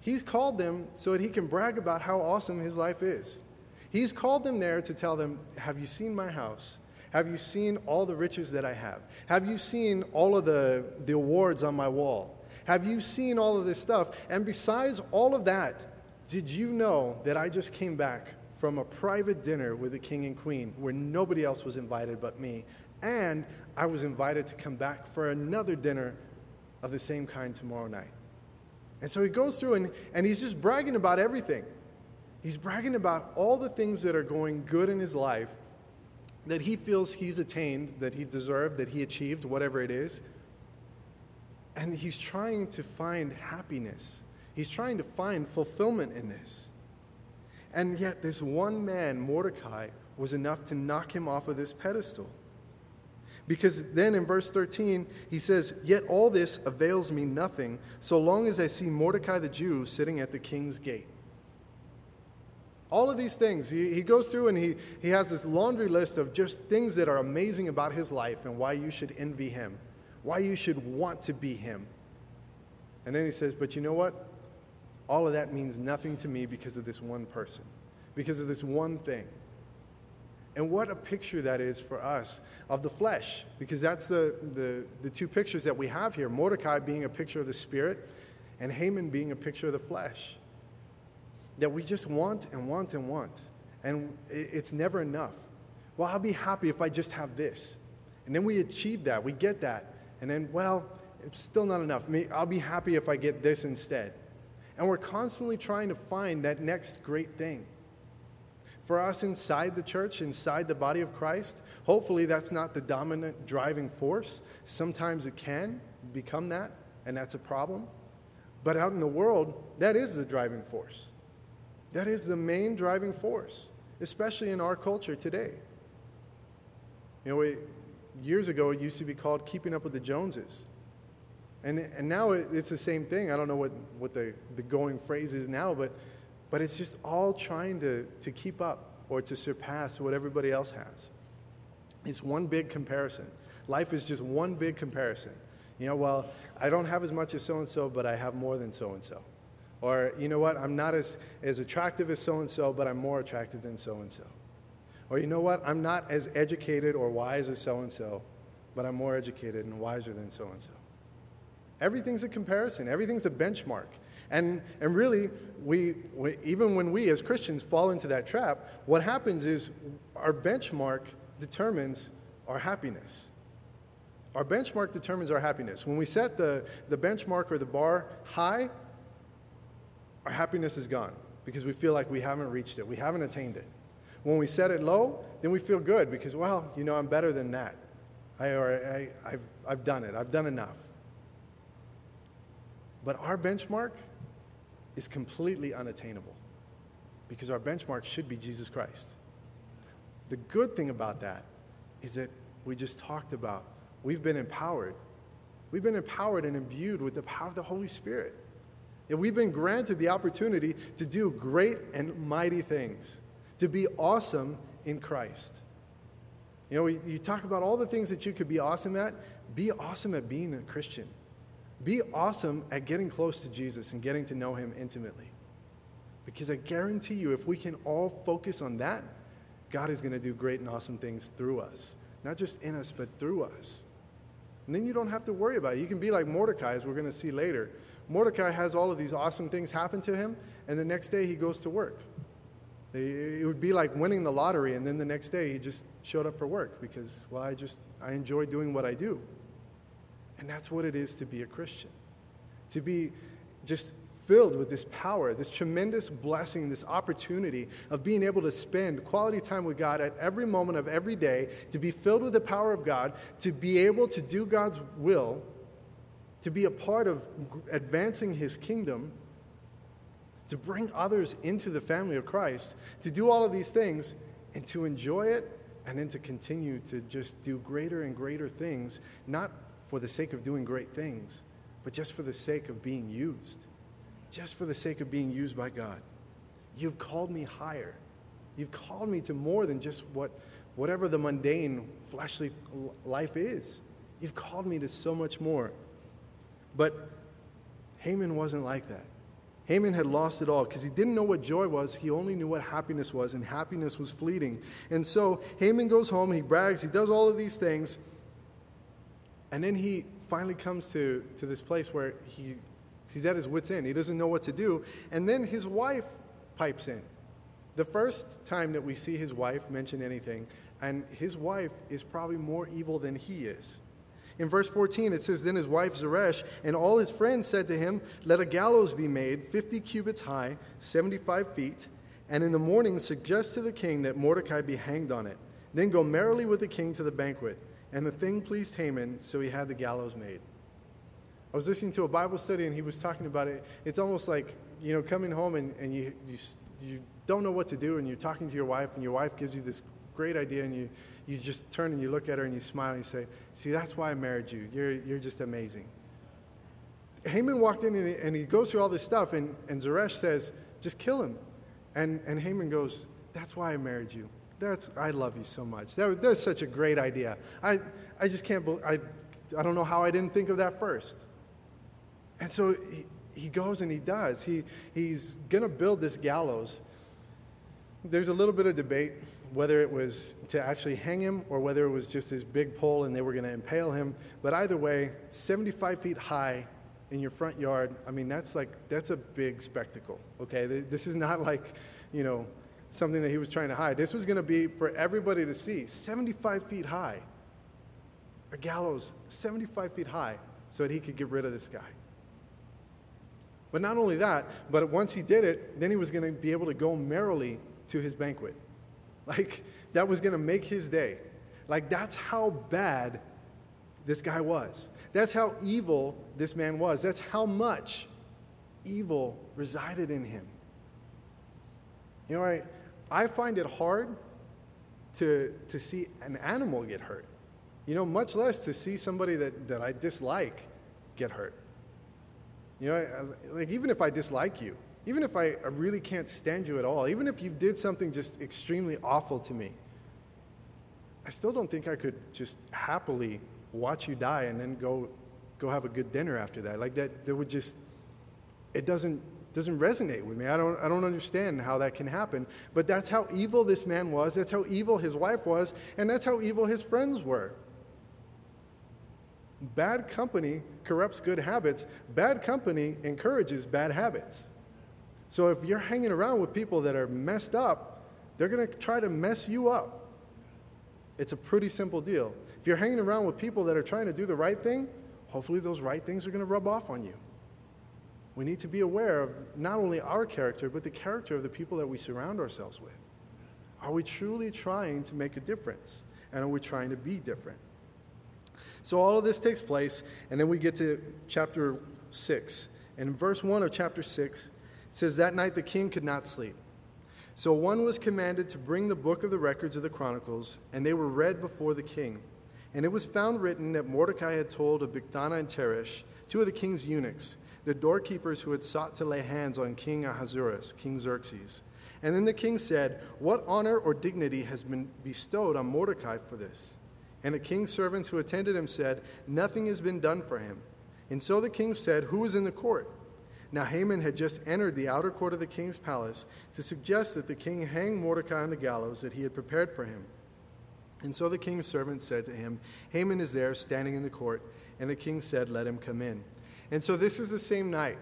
He's called them so that he can brag about how awesome his life is. He's called them there to tell them, Have you seen my house? Have you seen all the riches that I have? Have you seen all of the, the awards on my wall? Have you seen all of this stuff? And besides all of that, did you know that I just came back from a private dinner with the king and queen where nobody else was invited but me? And I was invited to come back for another dinner of the same kind tomorrow night. And so he goes through and, and he's just bragging about everything. He's bragging about all the things that are going good in his life that he feels he's attained, that he deserved, that he achieved, whatever it is. And he's trying to find happiness. He's trying to find fulfillment in this. And yet, this one man, Mordecai, was enough to knock him off of this pedestal. Because then in verse 13, he says, Yet all this avails me nothing so long as I see Mordecai the Jew sitting at the king's gate. All of these things, he, he goes through and he, he has this laundry list of just things that are amazing about his life and why you should envy him why you should want to be him. And then he says, But you know what? All of that means nothing to me because of this one person, because of this one thing. And what a picture that is for us of the flesh, because that's the, the, the two pictures that we have here Mordecai being a picture of the spirit, and Haman being a picture of the flesh. That we just want and want and want. And it's never enough. Well, I'll be happy if I just have this. And then we achieve that, we get that. And then, well, it's still not enough. I'll be happy if I get this instead. And we're constantly trying to find that next great thing. For us inside the church, inside the body of Christ, hopefully that's not the dominant driving force. Sometimes it can become that, and that's a problem. But out in the world, that is the driving force. That is the main driving force, especially in our culture today. You know, we, years ago, it used to be called Keeping Up with the Joneses. And, and now it's the same thing. I don't know what, what the, the going phrase is now, but, but it's just all trying to, to keep up or to surpass what everybody else has. It's one big comparison. Life is just one big comparison. You know, well, I don't have as much as so and so, but I have more than so and so. Or, you know what, I'm not as, as attractive as so and so, but I'm more attractive than so and so. Or you know what? I'm not as educated or wise as so and so, but I'm more educated and wiser than so and so. Everything's a comparison, everything's a benchmark. And, and really, we, we, even when we as Christians fall into that trap, what happens is our benchmark determines our happiness. Our benchmark determines our happiness. When we set the, the benchmark or the bar high, our happiness is gone because we feel like we haven't reached it, we haven't attained it. When we set it low, then we feel good because, well, you know, I'm better than that. I, or I, I've, I've done it, I've done enough. But our benchmark is completely unattainable because our benchmark should be Jesus Christ. The good thing about that is that we just talked about we've been empowered. We've been empowered and imbued with the power of the Holy Spirit. And we've been granted the opportunity to do great and mighty things to be awesome in Christ. You know, you talk about all the things that you could be awesome at. Be awesome at being a Christian. Be awesome at getting close to Jesus and getting to know him intimately. Because I guarantee you, if we can all focus on that, God is going to do great and awesome things through us. Not just in us, but through us. And then you don't have to worry about it. You can be like Mordecai, as we're going to see later. Mordecai has all of these awesome things happen to him, and the next day he goes to work. It would be like winning the lottery, and then the next day he just showed up for work because, well, I just, I enjoy doing what I do. And that's what it is to be a Christian. To be just filled with this power, this tremendous blessing, this opportunity of being able to spend quality time with God at every moment of every day, to be filled with the power of God, to be able to do God's will, to be a part of advancing His kingdom, to bring others into the family of Christ, to do all of these things, and to enjoy it, and then to continue to just do greater and greater things, not for the sake of doing great things, but just for the sake of being used just for the sake of being used by God. You've called me higher. You've called me to more than just what, whatever the mundane, fleshly life is. You've called me to so much more. But Haman wasn't like that. Haman had lost it all because he didn't know what joy was. He only knew what happiness was, and happiness was fleeting. And so Haman goes home, he brags, he does all of these things, and then he finally comes to, to this place where he He's at his wits' end. He doesn't know what to do. And then his wife pipes in. The first time that we see his wife mention anything, and his wife is probably more evil than he is. In verse 14, it says, Then his wife Zeresh and all his friends said to him, Let a gallows be made, 50 cubits high, 75 feet, and in the morning suggest to the king that Mordecai be hanged on it. Then go merrily with the king to the banquet. And the thing pleased Haman, so he had the gallows made. I was listening to a Bible study and he was talking about it. It's almost like, you know, coming home and, and you, you, you don't know what to do and you're talking to your wife and your wife gives you this great idea and you, you just turn and you look at her and you smile and you say, See, that's why I married you. You're, you're just amazing. Haman walked in and he, and he goes through all this stuff and, and Zeresh says, Just kill him. And, and Haman goes, That's why I married you. That's, I love you so much. That, that's such a great idea. I, I just can't believe, I, I don't know how I didn't think of that first. And so he, he goes and he does. He, he's going to build this gallows. There's a little bit of debate whether it was to actually hang him or whether it was just this big pole and they were going to impale him. But either way, 75 feet high in your front yard, I mean, that's like, that's a big spectacle, okay? This is not like, you know, something that he was trying to hide. This was going to be for everybody to see 75 feet high. A gallows 75 feet high so that he could get rid of this guy. But not only that, but once he did it, then he was going to be able to go merrily to his banquet. Like, that was going to make his day. Like, that's how bad this guy was. That's how evil this man was. That's how much evil resided in him. You know, I, I find it hard to, to see an animal get hurt. You know, much less to see somebody that, that I dislike get hurt. You know, like even if I dislike you, even if I really can't stand you at all, even if you did something just extremely awful to me, I still don't think I could just happily watch you die and then go go have a good dinner after that. Like that that would just it doesn't doesn't resonate with me. I don't I don't understand how that can happen. But that's how evil this man was. That's how evil his wife was, and that's how evil his friends were. Bad company corrupts good habits. Bad company encourages bad habits. So if you're hanging around with people that are messed up, they're going to try to mess you up. It's a pretty simple deal. If you're hanging around with people that are trying to do the right thing, hopefully those right things are going to rub off on you. We need to be aware of not only our character, but the character of the people that we surround ourselves with. Are we truly trying to make a difference? And are we trying to be different? So all of this takes place, and then we get to chapter 6. And in verse 1 of chapter 6, it says, That night the king could not sleep. So one was commanded to bring the book of the records of the Chronicles, and they were read before the king. And it was found written that Mordecai had told of Bigthana and Teresh, two of the king's eunuchs, the doorkeepers who had sought to lay hands on King Ahasuerus, King Xerxes. And then the king said, What honor or dignity has been bestowed on Mordecai for this? And the king's servants who attended him said, Nothing has been done for him. And so the king said, Who is in the court? Now Haman had just entered the outer court of the king's palace to suggest that the king hang Mordecai on the gallows that he had prepared for him. And so the king's servant said to him, Haman is there standing in the court. And the king said, Let him come in. And so this is the same night.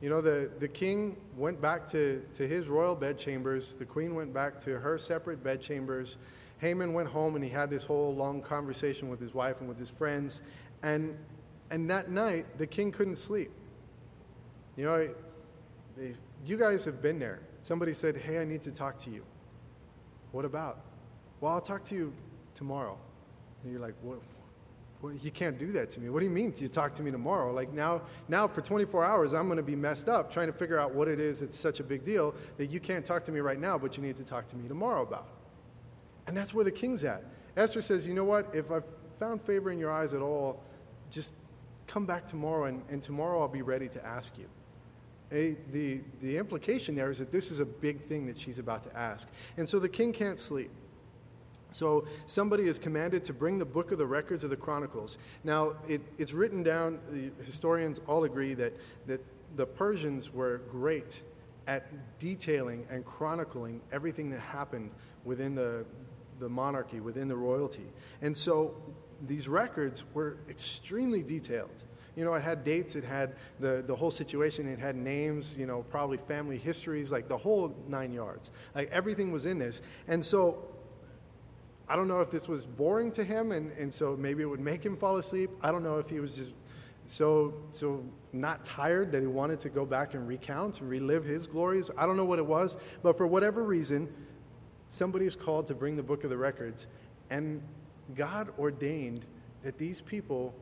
You know, the, the king went back to, to his royal bedchambers, the queen went back to her separate bedchambers. Haman went home and he had this whole long conversation with his wife and with his friends. And, and that night, the king couldn't sleep. You know, you guys have been there. Somebody said, Hey, I need to talk to you. What about? Well, I'll talk to you tomorrow. And you're like, What? You can't do that to me. What do you mean you talk to me tomorrow? Like now, now for 24 hours, I'm going to be messed up trying to figure out what it is that's such a big deal that you can't talk to me right now, but you need to talk to me tomorrow about. And that's where the king's at. Esther says, you know what? If I've found favor in your eyes at all, just come back tomorrow, and, and tomorrow I'll be ready to ask you. A, the, the implication there is that this is a big thing that she's about to ask. And so the king can't sleep. So somebody is commanded to bring the book of the records of the Chronicles. Now, it, it's written down, the historians all agree that, that the Persians were great at detailing and chronicling everything that happened within the, the monarchy, within the royalty. And so these records were extremely detailed. You know, it had dates, it had the, the whole situation, it had names, you know, probably family histories, like the whole nine yards. Like everything was in this. And so I don't know if this was boring to him and, and so maybe it would make him fall asleep. I don't know if he was just so so not tired that he wanted to go back and recount and relive his glories. I don't know what it was, but for whatever reason, somebody is called to bring the book of the records and God ordained that these people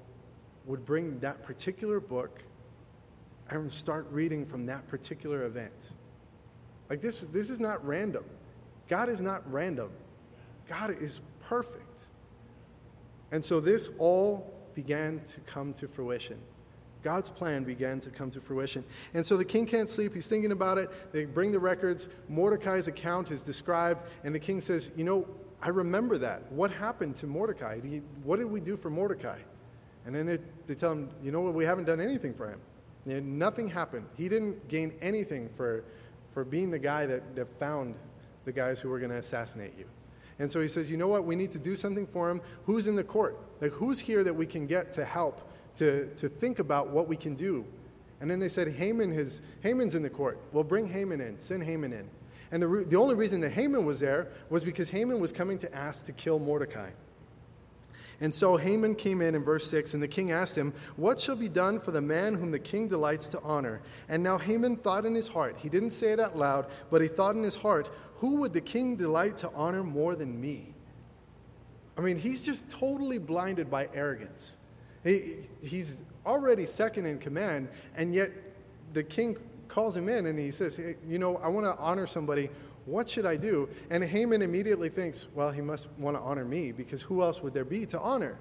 would bring that particular book and start reading from that particular event. Like this this is not random. God is not random. God is perfect. And so this all began to come to fruition. God's plan began to come to fruition. And so the king can't sleep. He's thinking about it. They bring the records. Mordecai's account is described. And the king says, You know, I remember that. What happened to Mordecai? What did we do for Mordecai? And then they, they tell him, You know what? We haven't done anything for him. Nothing happened. He didn't gain anything for, for being the guy that, that found the guys who were going to assassinate you. And so he says, you know what? We need to do something for him. Who's in the court? Like, who's here that we can get to help, to, to think about what we can do? And then they said, Haman has, Haman's in the court. Well, bring Haman in. Send Haman in. And the, the only reason that Haman was there was because Haman was coming to ask to kill Mordecai. And so Haman came in in verse 6, and the king asked him, What shall be done for the man whom the king delights to honor? And now Haman thought in his heart, he didn't say it out loud, but he thought in his heart, Who would the king delight to honor more than me? I mean, he's just totally blinded by arrogance. He, he's already second in command, and yet the king calls him in and he says, hey, You know, I want to honor somebody what should I do? And Haman immediately thinks, Well, he must want to honor me because who else would there be to honor?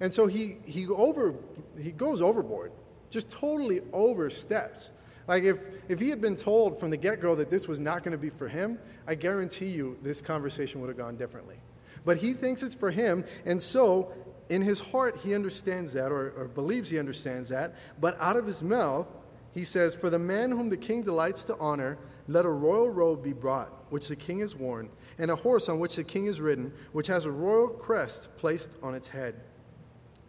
And so he, he, over, he goes overboard, just totally oversteps. Like if, if he had been told from the get go that this was not going to be for him, I guarantee you this conversation would have gone differently. But he thinks it's for him, and so in his heart he understands that or, or believes he understands that, but out of his mouth he says, For the man whom the king delights to honor, let a royal robe be brought, which the king has worn, and a horse on which the king is ridden, which has a royal crest placed on its head.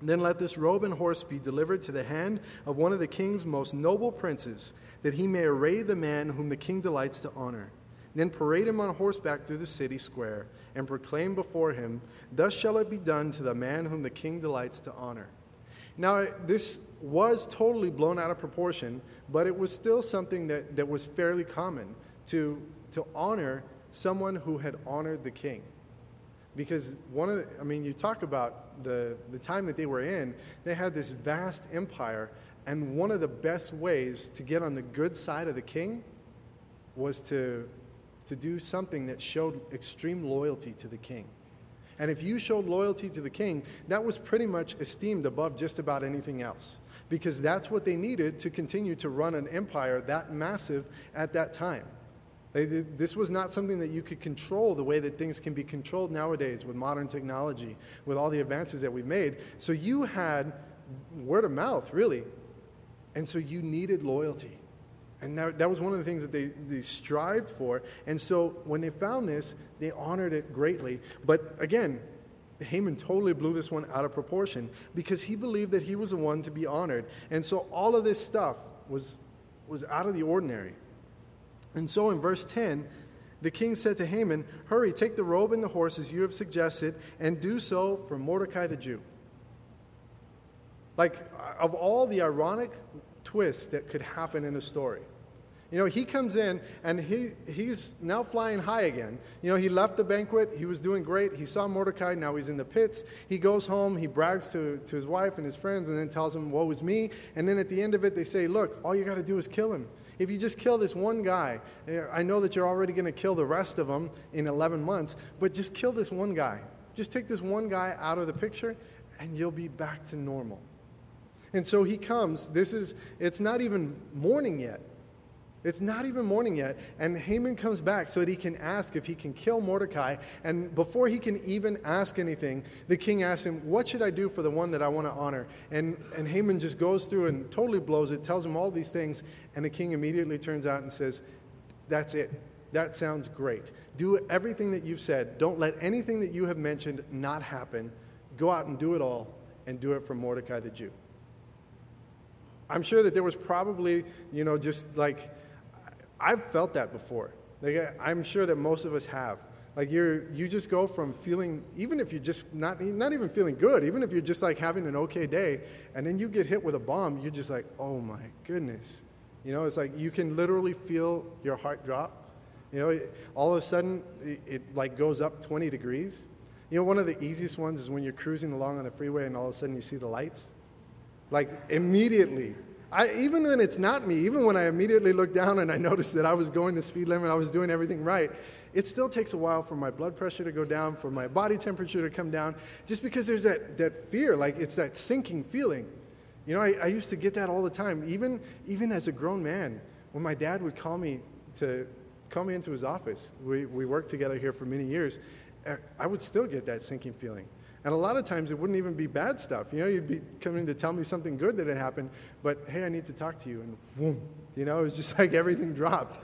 Then let this robe and horse be delivered to the hand of one of the king's most noble princes, that he may array the man whom the king delights to honor. Then parade him on horseback through the city square, and proclaim before him, Thus shall it be done to the man whom the king delights to honor. Now, this was totally blown out of proportion, but it was still something that, that was fairly common to, to honor someone who had honored the king. Because one of the, I mean, you talk about the, the time that they were in, they had this vast empire, and one of the best ways to get on the good side of the king was to, to do something that showed extreme loyalty to the king. And if you showed loyalty to the king, that was pretty much esteemed above just about anything else because that's what they needed to continue to run an empire that massive at that time. This was not something that you could control the way that things can be controlled nowadays with modern technology, with all the advances that we've made. So you had word of mouth, really. And so you needed loyalty. And that, that was one of the things that they, they strived for. And so when they found this, they honored it greatly. But again, Haman totally blew this one out of proportion because he believed that he was the one to be honored. And so all of this stuff was, was out of the ordinary. And so in verse 10, the king said to Haman, Hurry, take the robe and the horses you have suggested, and do so for Mordecai the Jew. Like, of all the ironic twists that could happen in a story, you know, he comes in and he, he's now flying high again. You know, he left the banquet, he was doing great. He saw Mordecai, now he's in the pits. He goes home, he brags to, to his wife and his friends, and then tells them, Woe is me. And then at the end of it, they say, Look, all you got to do is kill him. If you just kill this one guy, eh, I know that you're already going to kill the rest of them in 11 months, but just kill this one guy. Just take this one guy out of the picture, and you'll be back to normal. And so he comes. This is, it's not even morning yet. It's not even morning yet, and Haman comes back so that he can ask if he can kill Mordecai. And before he can even ask anything, the king asks him, What should I do for the one that I want to honor? And, and Haman just goes through and totally blows it, tells him all these things, and the king immediately turns out and says, That's it. That sounds great. Do everything that you've said. Don't let anything that you have mentioned not happen. Go out and do it all, and do it for Mordecai the Jew. I'm sure that there was probably, you know, just like, I've felt that before. Like, I'm sure that most of us have. Like you're, you just go from feeling, even if you're just not, not even feeling good, even if you're just like having an okay day, and then you get hit with a bomb, you're just like, oh my goodness. You know, it's like you can literally feel your heart drop. You know, all of a sudden it, it like goes up 20 degrees. You know, one of the easiest ones is when you're cruising along on the freeway and all of a sudden you see the lights. Like immediately, I, even when it's not me, even when I immediately look down and I notice that I was going the speed limit, I was doing everything right, it still takes a while for my blood pressure to go down, for my body temperature to come down, just because there's that, that fear, like it's that sinking feeling. You know, I, I used to get that all the time, even, even as a grown man. When my dad would call me to call me into his office, we, we worked together here for many years, I would still get that sinking feeling. And a lot of times it wouldn't even be bad stuff. You know, you'd be coming to tell me something good that had happened, but hey, I need to talk to you. And boom, you know, it was just like everything dropped.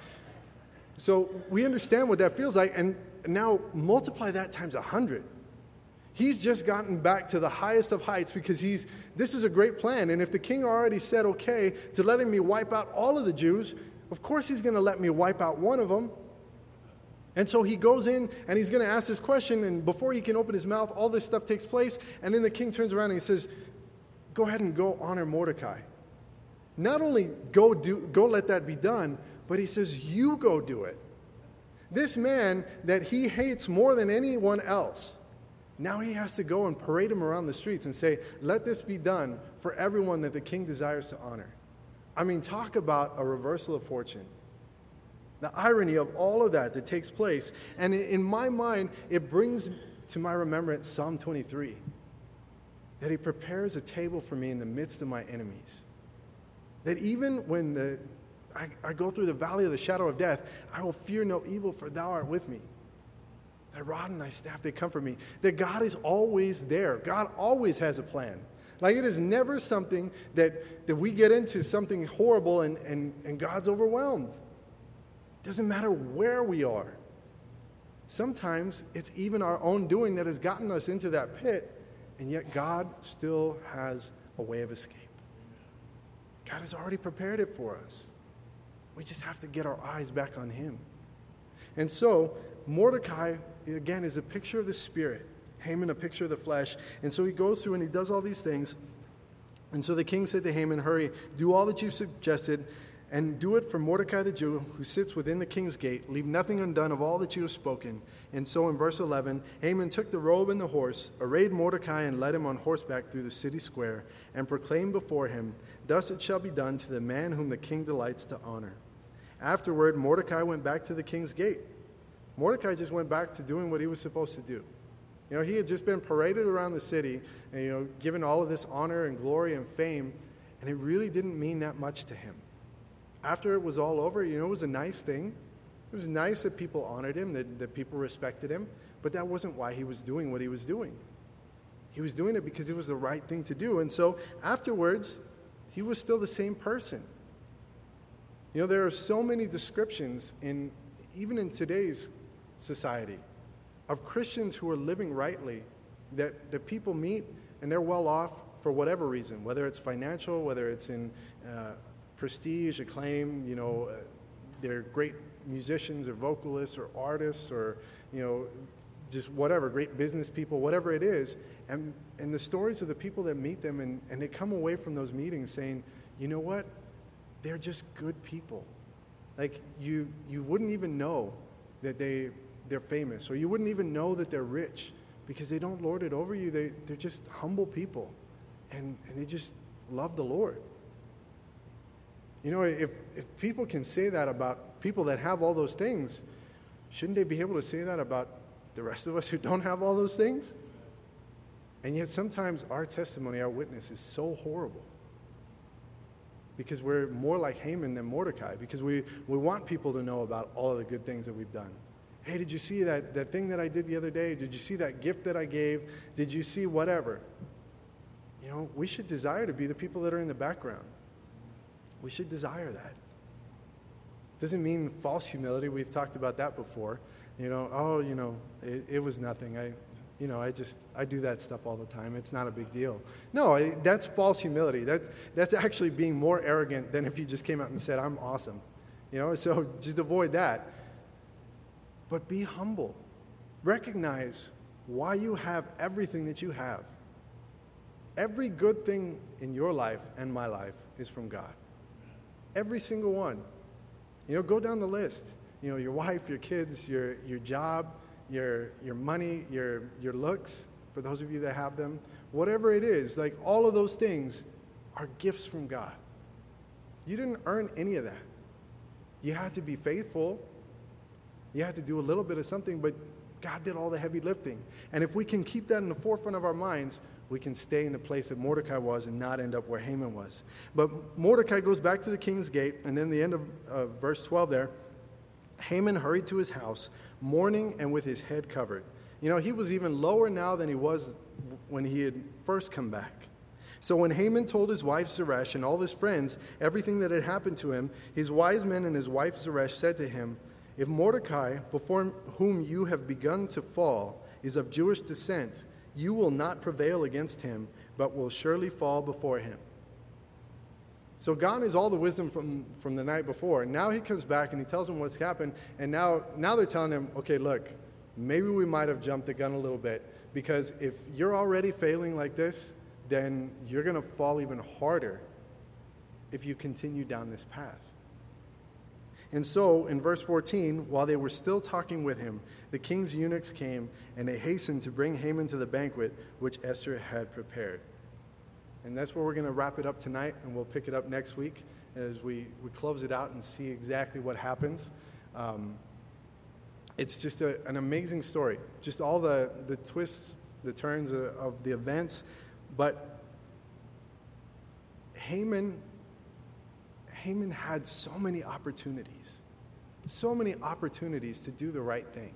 So we understand what that feels like. And now multiply that times a hundred. He's just gotten back to the highest of heights because he's, this is a great plan. And if the king already said okay to letting me wipe out all of the Jews, of course he's going to let me wipe out one of them. And so he goes in and he's going to ask this question, and before he can open his mouth, all this stuff takes place. And then the king turns around and he says, Go ahead and go honor Mordecai. Not only go, do, go let that be done, but he says, You go do it. This man that he hates more than anyone else, now he has to go and parade him around the streets and say, Let this be done for everyone that the king desires to honor. I mean, talk about a reversal of fortune. The irony of all of that that takes place. And in my mind, it brings to my remembrance Psalm 23 that He prepares a table for me in the midst of my enemies. That even when the, I, I go through the valley of the shadow of death, I will fear no evil, for Thou art with me. Thy rod and thy staff, they comfort me. That God is always there. God always has a plan. Like it is never something that, that we get into something horrible and, and, and God's overwhelmed. Doesn't matter where we are. Sometimes it's even our own doing that has gotten us into that pit, and yet God still has a way of escape. God has already prepared it for us. We just have to get our eyes back on Him. And so, Mordecai, again, is a picture of the Spirit, Haman, a picture of the flesh. And so he goes through and he does all these things. And so the king said to Haman, Hurry, do all that you've suggested and do it for Mordecai the Jew, who sits within the king's gate. Leave nothing undone of all that you have spoken. And so in verse 11, Haman took the robe and the horse, arrayed Mordecai, and led him on horseback through the city square, and proclaimed before him, Thus it shall be done to the man whom the king delights to honor. Afterward, Mordecai went back to the king's gate. Mordecai just went back to doing what he was supposed to do. You know, he had just been paraded around the city and, you know, given all of this honor and glory and fame, and it really didn't mean that much to him after it was all over, you know, it was a nice thing. It was nice that people honored him, that, that people respected him, but that wasn't why he was doing what he was doing. He was doing it because it was the right thing to do. And so afterwards, he was still the same person. You know, there are so many descriptions in even in today's society of Christians who are living rightly that, that people meet and they're well off for whatever reason, whether it's financial, whether it's in uh, prestige, acclaim, you know, uh, they're great musicians or vocalists or artists or, you know, just whatever, great business people, whatever it is. And, and the stories of the people that meet them, and, and they come away from those meetings saying, you know what? They're just good people. Like, you, you wouldn't even know that they, they're famous, or you wouldn't even know that they're rich because they don't lord it over you. They, they're just humble people, and, and they just love the Lord. You know, if, if people can say that about people that have all those things, shouldn't they be able to say that about the rest of us who don't have all those things? And yet, sometimes our testimony, our witness, is so horrible because we're more like Haman than Mordecai, because we, we want people to know about all of the good things that we've done. Hey, did you see that, that thing that I did the other day? Did you see that gift that I gave? Did you see whatever? You know, we should desire to be the people that are in the background. We should desire that. Doesn't mean false humility. We've talked about that before. You know, oh, you know, it, it was nothing. I, you know, I just, I do that stuff all the time. It's not a big deal. No, I, that's false humility. That's, that's actually being more arrogant than if you just came out and said, I'm awesome. You know, so just avoid that. But be humble. Recognize why you have everything that you have. Every good thing in your life and my life is from God. Every single one. You know, go down the list you know, your wife, your kids, your, your job, your, your money, your, your looks, for those of you that have them, whatever it is, like all of those things are gifts from God. You didn't earn any of that. You had to be faithful. You had to do a little bit of something, but God did all the heavy lifting. And if we can keep that in the forefront of our minds, we can stay in the place that Mordecai was and not end up where Haman was. But Mordecai goes back to the king's gate, and then the end of uh, verse 12 there, Haman hurried to his house, mourning and with his head covered. You know, he was even lower now than he was when he had first come back. So when Haman told his wife Zeresh and all his friends everything that had happened to him, his wise men and his wife Zeresh said to him, If Mordecai, before whom you have begun to fall, is of Jewish descent, you will not prevail against him, but will surely fall before him. So gone is all the wisdom from, from the night before. Now he comes back and he tells them what's happened. And now, now they're telling him, okay, look, maybe we might have jumped the gun a little bit. Because if you're already failing like this, then you're going to fall even harder if you continue down this path. And so, in verse 14, while they were still talking with him, the king's eunuchs came, and they hastened to bring Haman to the banquet which Esther had prepared. And that's where we're going to wrap it up tonight, and we'll pick it up next week as we, we close it out and see exactly what happens. Um, it's just a, an amazing story. Just all the, the twists, the turns of, of the events. But Haman, Haman had so many opportunities, so many opportunities to do the right thing.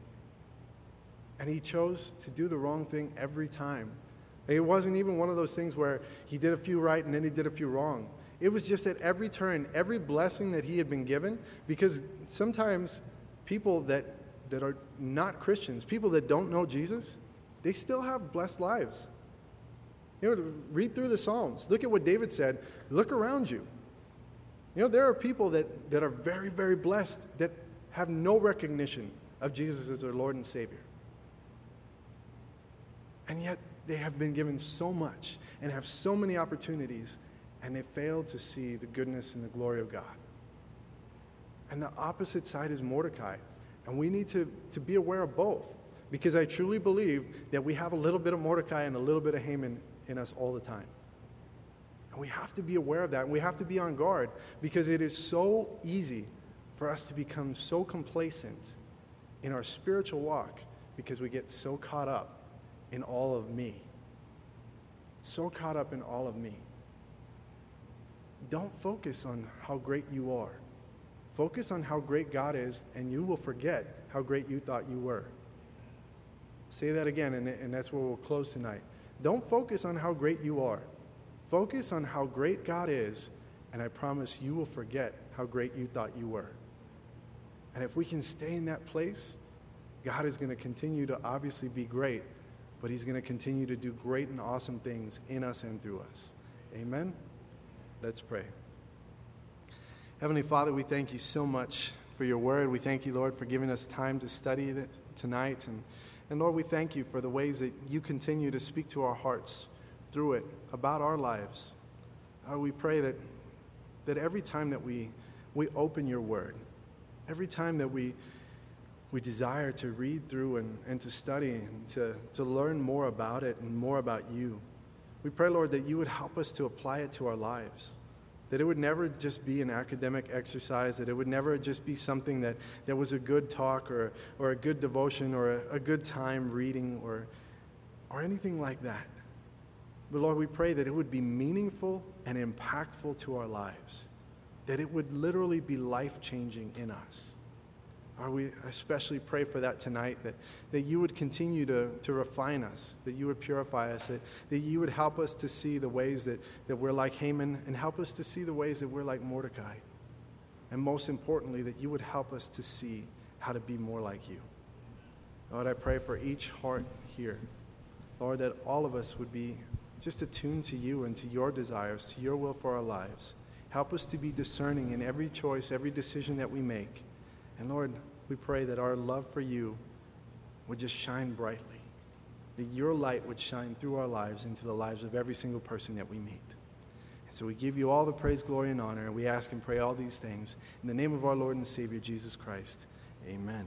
And he chose to do the wrong thing every time. It wasn't even one of those things where he did a few right and then he did a few wrong. It was just at every turn, every blessing that he had been given, because sometimes people that, that are not Christians, people that don't know Jesus, they still have blessed lives. You know, read through the Psalms. Look at what David said. Look around you. You know, there are people that, that are very, very blessed that have no recognition of Jesus as their Lord and Savior. And yet, they have been given so much and have so many opportunities, and they fail to see the goodness and the glory of God. And the opposite side is Mordecai. And we need to, to be aware of both because I truly believe that we have a little bit of Mordecai and a little bit of Haman in us all the time. And we have to be aware of that. And we have to be on guard because it is so easy for us to become so complacent in our spiritual walk because we get so caught up in all of me. So caught up in all of me. Don't focus on how great you are. Focus on how great God is, and you will forget how great you thought you were. Say that again, and, and that's where we'll close tonight. Don't focus on how great you are. Focus on how great God is, and I promise you will forget how great you thought you were. And if we can stay in that place, God is going to continue to obviously be great, but He's going to continue to do great and awesome things in us and through us. Amen? Let's pray. Heavenly Father, we thank you so much for your word. We thank you, Lord, for giving us time to study tonight. And, and Lord, we thank you for the ways that you continue to speak to our hearts through it about our lives. Uh, we pray that, that every time that we, we open your word, every time that we, we desire to read through and, and to study and to, to learn more about it and more about you, we pray, Lord, that you would help us to apply it to our lives. That it would never just be an academic exercise, that it would never just be something that, that was a good talk or, or a good devotion or a, a good time reading or, or anything like that. But Lord, we pray that it would be meaningful and impactful to our lives, that it would literally be life changing in us. Or we especially pray for that tonight, that, that you would continue to, to refine us, that you would purify us, that, that you would help us to see the ways that, that we're like Haman, and help us to see the ways that we're like Mordecai. And most importantly, that you would help us to see how to be more like you. Lord, I pray for each heart here. Lord, that all of us would be just attuned to you and to your desires, to your will for our lives. Help us to be discerning in every choice, every decision that we make. And Lord, we pray that our love for you would just shine brightly, that your light would shine through our lives into the lives of every single person that we meet. And so we give you all the praise, glory, and honor, and we ask and pray all these things in the name of our Lord and Savior, Jesus Christ. Amen.